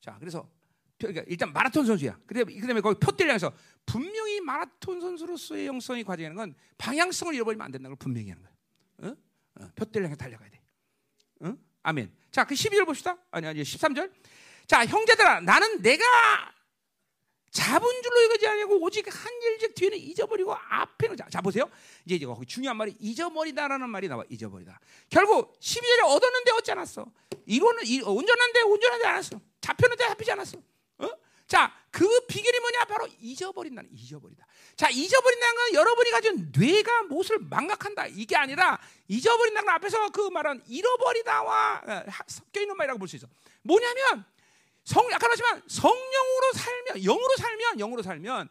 자, 그래서 그러니까 일단 마라톤 선수야. 그다음에 거기 표대를 향해서 분명히 마라톤 선수로서의 영성이 과제하는 건 방향성을 잃어버리면 안 된다는 걸 분명히 하는 거야. 어? 어, 표대를 향해 달려가야 돼. 어? 아멘. 자, 그 12절 봅시다. 아니, 아니, 13절. 자, 형제들아, 나는 내가 잡은 줄로 이거지 아니고 오직 한 일즉 뒤에는 잊어버리고 앞에는 자, 자 보세요. 이제 거기 중요한 말이 잊어버리다라는 말이 나와. 잊어버리다. 결국 12절에 얻었는데 얻지 않았어. 이거는 이, 운전한데 운전하지 않았어. 잡혔는데 잡히지 않았어. 어? 자, 그 비결이 뭐냐? 바로 잊어버린다는 잊어버리다. 자, 잊어버린다는 건 여러분이 가진 뇌가 무엇을 망각한다. 이게 아니라 잊어버린다는 건 앞에서 그 말은 잃어버리다와 어, 섞여 있는 말이라고 볼 수 있어. 뭐냐면 성 아까 말했지만 성령으로 살면 영으로 살면 영으로 살면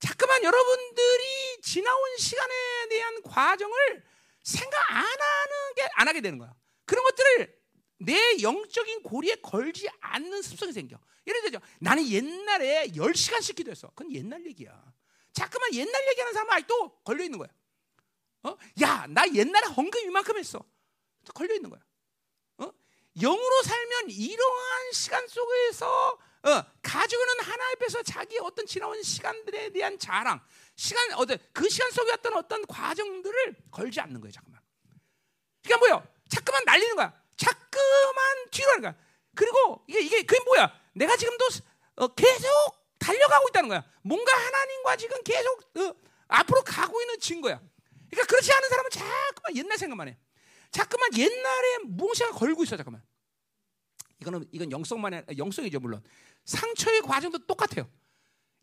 자꾸만 여러분들이 지나온 시간에 대한 과정을 생각 안 하는 게 안 하게 되는 거야. 그런 것들을 내 영적인 고리에 걸지 않는 습성이 생겨. 예를 들죠. 나는 옛날에 10시간씩 기도했어. 그건 옛날 얘기야. 자꾸만 옛날 얘기하는 사람은 아직도 걸려 있는 거야. 어? 야, 나 옛날에 헌금 이만큼 했어. 걸려 있는 거야. 영으로 살면 이러한 시간 속에서 어, 가지고 있는 하나 앞에서 자기 어떤 지나온 시간들에 대한 자랑, 시간 어떤 그 시간 속에 어떤 어떤 과정들을 걸지 않는 거예요, 잠깐만. 그러니까 뭐요? 자꾸만 날리는 거야. 자꾸만 뒤로 하는 거야. 그리고 이게 이게 그게 뭐야? 내가 지금도 어, 계속 달려가고 있다는 거야. 뭔가 하나님과 지금 계속 어, 앞으로 가고 있는 증거야. 그러니까 그렇지 않은 사람은 자꾸만 옛날 생각만 해. 자꾸만 옛날에 무엇인가 걸고 있어 잠깐만. 이거는 이건 영성만의 영성이죠 물론. 상처의 과정도 똑같아요.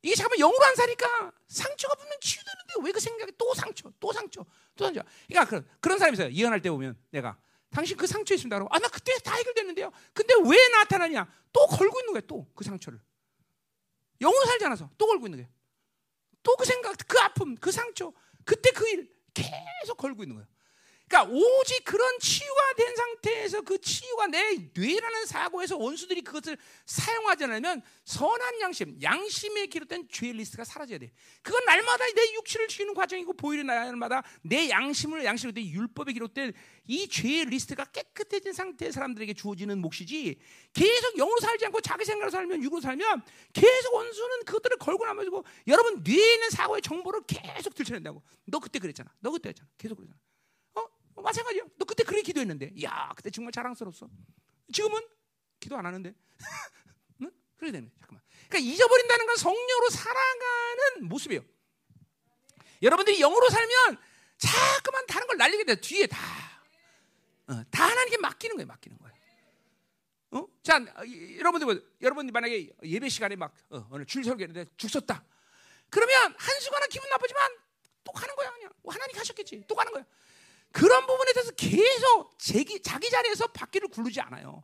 이게 잠깐만 영으로 안 사니까 상처가 분명 치유되는데 왜 그 생각이 또 상처, 또 상처, 또 상처. 그러니까 그런, 그런 사람이 있어요. 이혼할 때 보면 내가 당신 그 상처 있습니다. 그러고 아 나 그때 다 해결됐는데요. 근데 왜 나타나냐? 또 걸고 있는 거야. 또 그 상처를. 영으로 살지 않아서 또 걸고 있는 거야. 또 그 생각, 그 아픔, 그 상처, 그때 그 일 계속 걸고 있는 거야. 그러니까 오직 그런 치유가 된 상태에서 그 치유가 내 뇌라는 사고에서 원수들이 그것을 사용하지 않으면 선한 양심, 양심에 기록된 죄 리스트가 사라져야 돼. 그건 날마다 내 육체를 지우는 과정이고 보이는 날마다 내 양심을 양심으로 된 율법에 기록된 이 죄의 리스트가 깨끗해진 상태의 사람들에게 주어지는 몫이지 계속 영으로 살지 않고 자기 생각으로 살면 육으로 살면 계속 원수는 그것들을 걸고 남아지고 여러분 뇌에 있는 사고의 정보를 계속 들춰낸다고. 너 그때 그랬잖아. 너 그때 했잖아. 계속 그랬잖아. 어, 마찬가지야. 너 그때 그렇게 기도했는데, 야, 그때 정말 자랑스러웠어. 지금은 기도 안 하는데. 응? 그래 되네. 잠깐만. 그러니까 잊어버린다는 건 성령으로 살아가는 모습이에요. 여러분들이 영으로 살면 자꾸만 다른 걸 날리게 돼. 뒤에 다. 어, 다 하나님께 맡기는 거예요. 맡기는 거예요. 어? 자, 여러분들, 여러분들 만약에 예배 시간에 막 어, 오늘 줄 설교했는데 죽 섰다. 그러면 한 순간은 기분 나쁘지만 또 가는 거야 그냥. 뭐 하나님 하셨겠지. 또 가는 거야. 그런 부분에 대해서 계속 자기, 자기 자리에서 바퀴를 굴르지 않아요.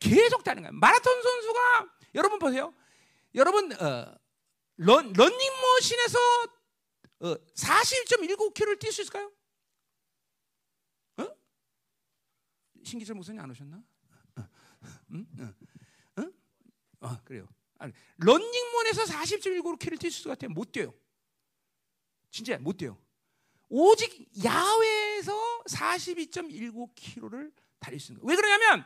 계속 다는 거예요. 마라톤 선수가 여러분 보세요. 여러분 어, 런, 런닝머신에서 어, 41.19km를 뛸 수 있을까요? 어? 신기철 목사님 안 오셨나? 어, 응? 어, 그래요. 아니, 런닝먼에서 40.19km를 뛸 수 같아요. 못 뛰어요. 진짜 못 뛰어요. 오직 야외에서 42.19km를 달릴 수 있는 거예요. 왜 그러냐면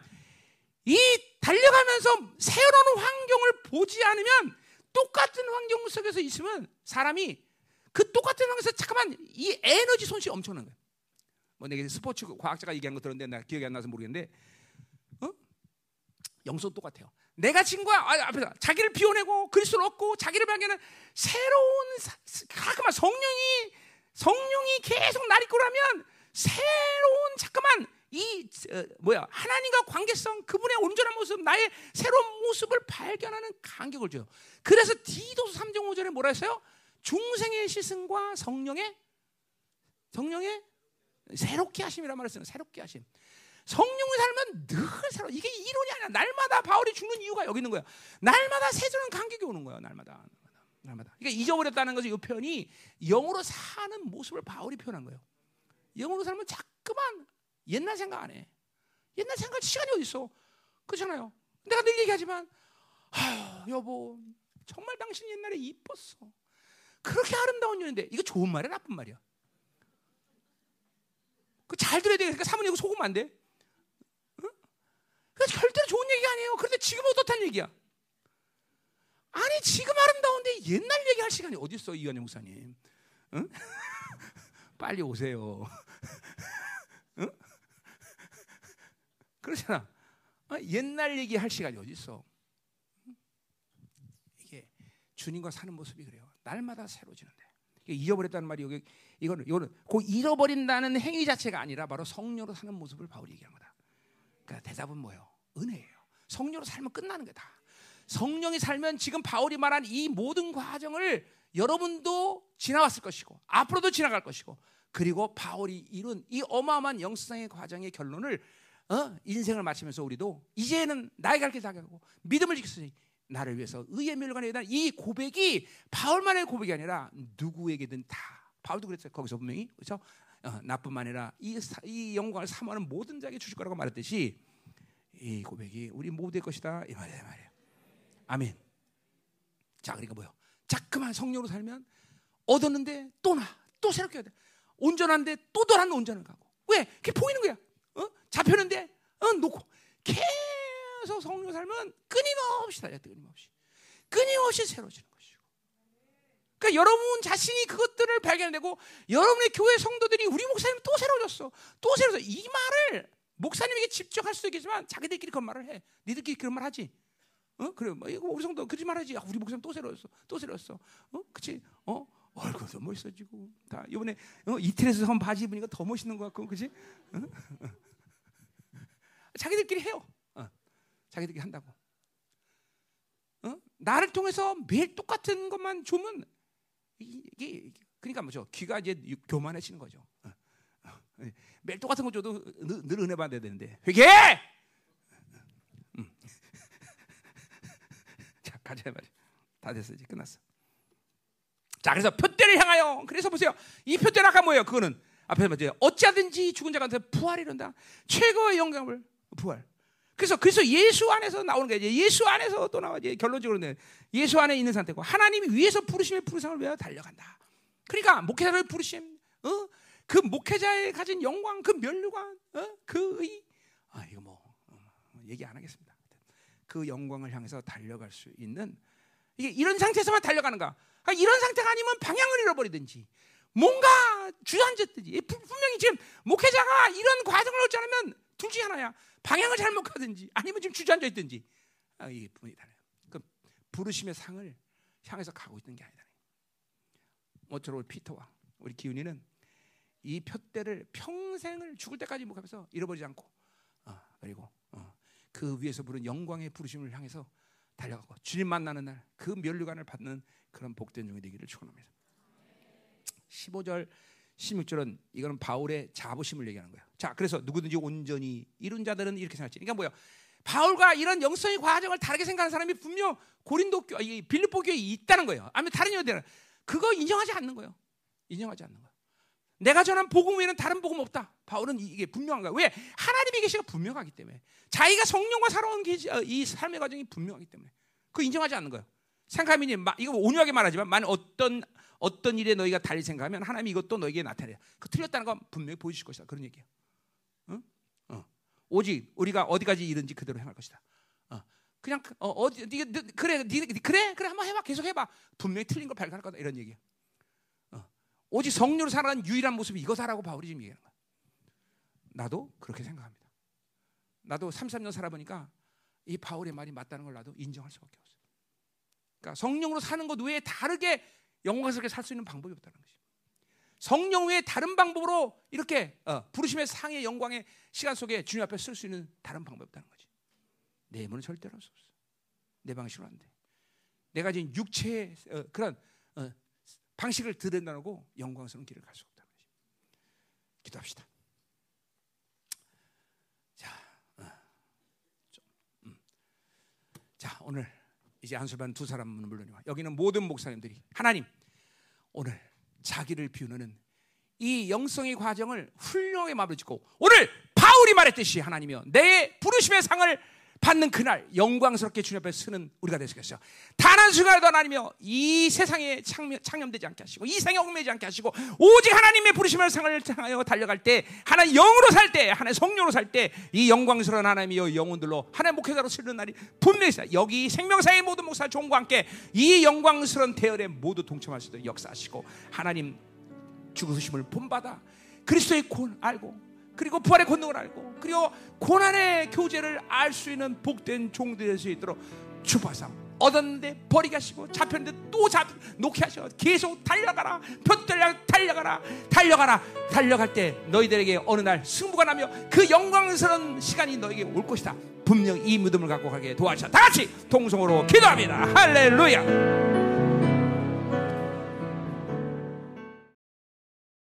이 달려가면서 새로운 환경을 보지 않으면 똑같은 환경 속에서 있으면 사람이 그 똑같은 환경에서 잠깐만 이 에너지 손실이 엄청난 거예요. 뭐 내가 스포츠 과학자가 얘기한 거 들었는데 나 기억이 안 나서 모르겠는데 어? 영성 똑같아요. 내가 친구야 아, 앞에서 자기를 비워내고 그리스도를 얻고 자기를 발견하는 새로운 가끔만 성령이 성령이 계속 날 이끌어면 새로운 잠깐만 이 어, 뭐야 하나님과 관계성 그분의 온전한 모습 나의 새로운 모습을 발견하는 간격을 줘요. 그래서 디도서 3장 5절에 뭐라 했어요? 중생의 시승과 성령의 성령의 새롭게 하심이란 말을 쓰는 새롭게 하심. 성령을 살면 늘 새로 이게 이론이 아니야. 날마다 바울이 죽는 이유가 여기 있는 거야. 날마다 새로운 간격이 오는 거야. 날마다. 날마다. 그러니까 잊어버렸다는 것이 이 표현이 영으로 사는 모습을 바울이 표현한 거예요. 영으로 살면 자꾸만 옛날 생각 안 해. 옛날 생각 시간이 어디 있어? 그렇잖아요. 내가 늘 얘기하지만 아, 여보 정말 당신 옛날에 이뻤어. 그렇게 아름다운 년인데 이거 좋은 말이야 나쁜 말이야? 그 잘 들어야 돼. 그러니까 사모님 속으면 안 돼. 응? 그 절대로 좋은 얘기 아니에요. 그런데 지금 어떻다는 얘기야? 아니 지금 아름다운데 옛날 얘기할 시간이 어디 있어 이완영 목사님? 응? 빨리 오세요. 응? 그렇잖아. 어? 옛날 얘기할 시간이 어디 있어? 이게 주님과 사는 모습이 그래요. 날마다 새로지는데. 잊어버렸다는 말이 여기 이거는 이거는 그 잃어버린다는 행위 자체가 아니라 바로 성령으로 사는 모습을 바울이 얘기한 거다. 그러니까 대답은 뭐예요? 은혜예요. 성령으로 살면 끝나는 거다. 성령이 살면 지금 바울이 말한 이 모든 과정을 여러분도 지나왔을 것이고 앞으로도 지나갈 것이고 그리고 바울이 이룬 이 어마어마한 영성의 과정의 결론을 어? 인생을 마치면서 우리도 이제는 나의 갈길 다 가고 믿음을 지켰으니 나를 위해서 의의 멸관에 대한 이 고백이 바울만의 고백이 아니라 누구에게든 다 바울도 그랬어요. 거기서 분명히 그렇죠? 어, 나뿐만 아니라 이, 이 영광을 사모하는 모든 자에게 주실 거라고 말했듯이 이 고백이 우리 모두의 것이다 이 말이에요. 말이에요. 아멘. 자, 그러니까 뭐요? 자꾸만 성령으로 살면 얻었는데 또 나, 또 새롭게 해야 돼. 온전한데 또 다른 온전을 가고. 왜? 그게 보이는 거야. 어? 잡혔는데, 어, 놓고. 계속 성령 살면 끊임없이 달려, 끊임없이. 끊임없이 새로지는 것이고. 그러니까 여러분 자신이 그것들을 발견되고 여러분의 교회 성도들이 우리 목사님 또 새로워졌어. 또 새로워졌어. 이 말을 목사님에게 직접 할 수도 있겠지만 자기들끼리 그런 말을 해. 니들끼리 그런 말 하지. 어 그래 뭐 우리 성도 그러지 말아야지. 야, 우리 목사님 또 새로웠어, 또 새로웠어. 어 그치? 어 얼굴도 멋있어지고 다 이번에 어, 이틀에서 한 바지 입으니까 더 멋있는 것 같고 그치? 어? 자기들끼리 해요. 어. 자기들끼리 한다고. 어? 나를 통해서 매일 똑같은 것만 주면 이게, 이게 그러니까 뭐죠? 귀가 이제 교만해지는 거죠. 어. 어. 매일 똑같은 거 줘도 늘, 늘 은혜 받아야 되는데 회개! 음. 자 가자 말이야. 다 됐어 이제 끝났어. 자 그래서 표대를 향하여 그래서 보세요. 이 표대 아까 뭐예요? 그거는 앞에 뭐죠? 어찌하든지 죽은 자한테 부활이란다. 최고의 영광을 부활. 그래서 그래서 예수 안에서 나오는 거예요. 예수 안에서 또 나와지 결론적으로는 예수 안에 있는 상태고 하나님이 위에서 부르심의 부르상을 위하여 달려간다. 그러니까 목회자를 부르심, 어? 그 목회자의 가진 영광, 그 면류관, 어? 그 의 아 이거 뭐 어, 얘기 안 하겠습니다. 그 영광을 향해서 달려갈 수 있는 이게 이런 상태에서만 달려가는가? 그러니까 이런 상태가 아니면 방향을 잃어버리든지 뭔가 주저앉았든지 분명히 지금 목회자가 이런 과정을 얻지 않으면 둘 중에 하나야. 방향을 잘못 가든지 아니면 지금 주저앉아 있든지 아, 이게 분이 달라요. 그 부르심의 상을 향해서 가고 있는 게 아니다. 모처럼 피터와 우리 기훈이는 이 표대를 평생을 죽을 때까지 목하면서 잃어버리지 않고 어, 그리고 어, 그 위에서 부른 영광의 부르심을 향해서 달려가고 주님 만나는 날 그 면류관을 받는 그런 복된 종이 되기를 축원합니다. 15절 16절은 이거는 바울의 자부심을 얘기하는 거예요. 자, 그래서 누구든지 온전히 이룬 자들은 이렇게 생각했지. 그러니까 뭐야? 바울과 이런 영성의 과정을 다르게 생각하는 사람이 분명 고린도 교, 빌립보 교회에 있다는 거예요. 아니면 다른 교회들 그거 인정하지 않는 거예요. 인정하지 않는 거예요. 내가 전한 복음 외에는 다른 복음 없다. 바울은 이게 분명한 거야. 왜? 하나님의 계시가 분명하기 때문에. 자기가 성령과 살아온 계시, 어, 이 삶의 과정이 분명하기 때문에. 그 인정하지 않는 거예요. 생각하면 이거 온유하게 말하지만 만 어떤 어떤 일에 너희가 달리 생각하면 하나님이 이것도 너에게 나타내. 그 틀렸다는 건 분명히 보여주실 것이다. 그런 얘기예요. 어? 어. 오직 우리가 어디까지 이른지 그대로 행할 것이다. 어. 그냥 어, 어디 니, 니, 그래 니, 그래 그래 한번 해봐 계속 해봐 분명히 틀린 걸 발견할 거다 이런 얘기야. 어. 오직 성령으로 살아가는 유일한 모습이 이거다라고 바울이 지금 얘기하는 거야. 나도 그렇게 생각합니다. 나도 3, 3년 살아보니까 이 바울의 말이 맞다는 걸 나도 인정할 수밖에 없어. 그러니까 성령으로 사는 것 외에 다르게 영광스럽게 살 수 있는 방법이 없다는 것이. 성령 외에 다른 방법으로 이렇게 어, 부르심의 상의 영광의 시간 속에 주님 앞에 쓸 수 있는 다른 방법이 없다는 거지. 내 힘은 절대로 없어. 내 방식으로 안 돼. 내가 지금 육체의 어, 그런 어, 방식을 들여다고 영광스러운 길을 갈 수 없다는 거지. 기도합시다. 자, 어, 좀, 음. 자 오늘 이제 한술반 두 사람은 물론이와 여기는 모든 목사님들이 하나님 오늘 자기를 비우는 이 영성의 과정을 훌륭하게 마무리 짓고 오늘 바울이 말했듯이 하나님이여 내 부르심의 상을 받는 그날 영광스럽게 주님 앞에 서는 우리가 되시겠어요. 단 한 순간에도 하나님이여 이 세상에 창념, 창념되지 않게 하시고 이 생에 얽매지 않게 하시고 오직 하나님의 부르심을 상을 향하여 달려갈 때 하나님 영으로 살 때 하나님 성령으로 살 때 이 영광스러운 하나님이여 영혼들로 하나님 목회자로 쓰는 날이 분명히 있어요. 여기 생명사의 모든 목사 종과 함께 이 영광스러운 대열에 모두 동참할 수 있도록 역사하시고 하나님 죽으심을 본받아 그리스도의 곤 알고 그리고 부활의 권능을 알고 그리고 고난의 교제를 알 수 있는 복된 종들이 될 수 있도록 주파사 얻었는데 버리게 하시고 잡혔는데 또 잡, 놓게 하셔 계속 달려가라 볕들려 달려가라 달려가라. 달려갈 때 너희들에게 어느 날 승부가 나며 그 영광스러운 시간이 너에게 올 것이다. 분명 이 믿음을 갖고 가게 도와주셔. 다 같이 동성으로 기도합니다. 할렐루야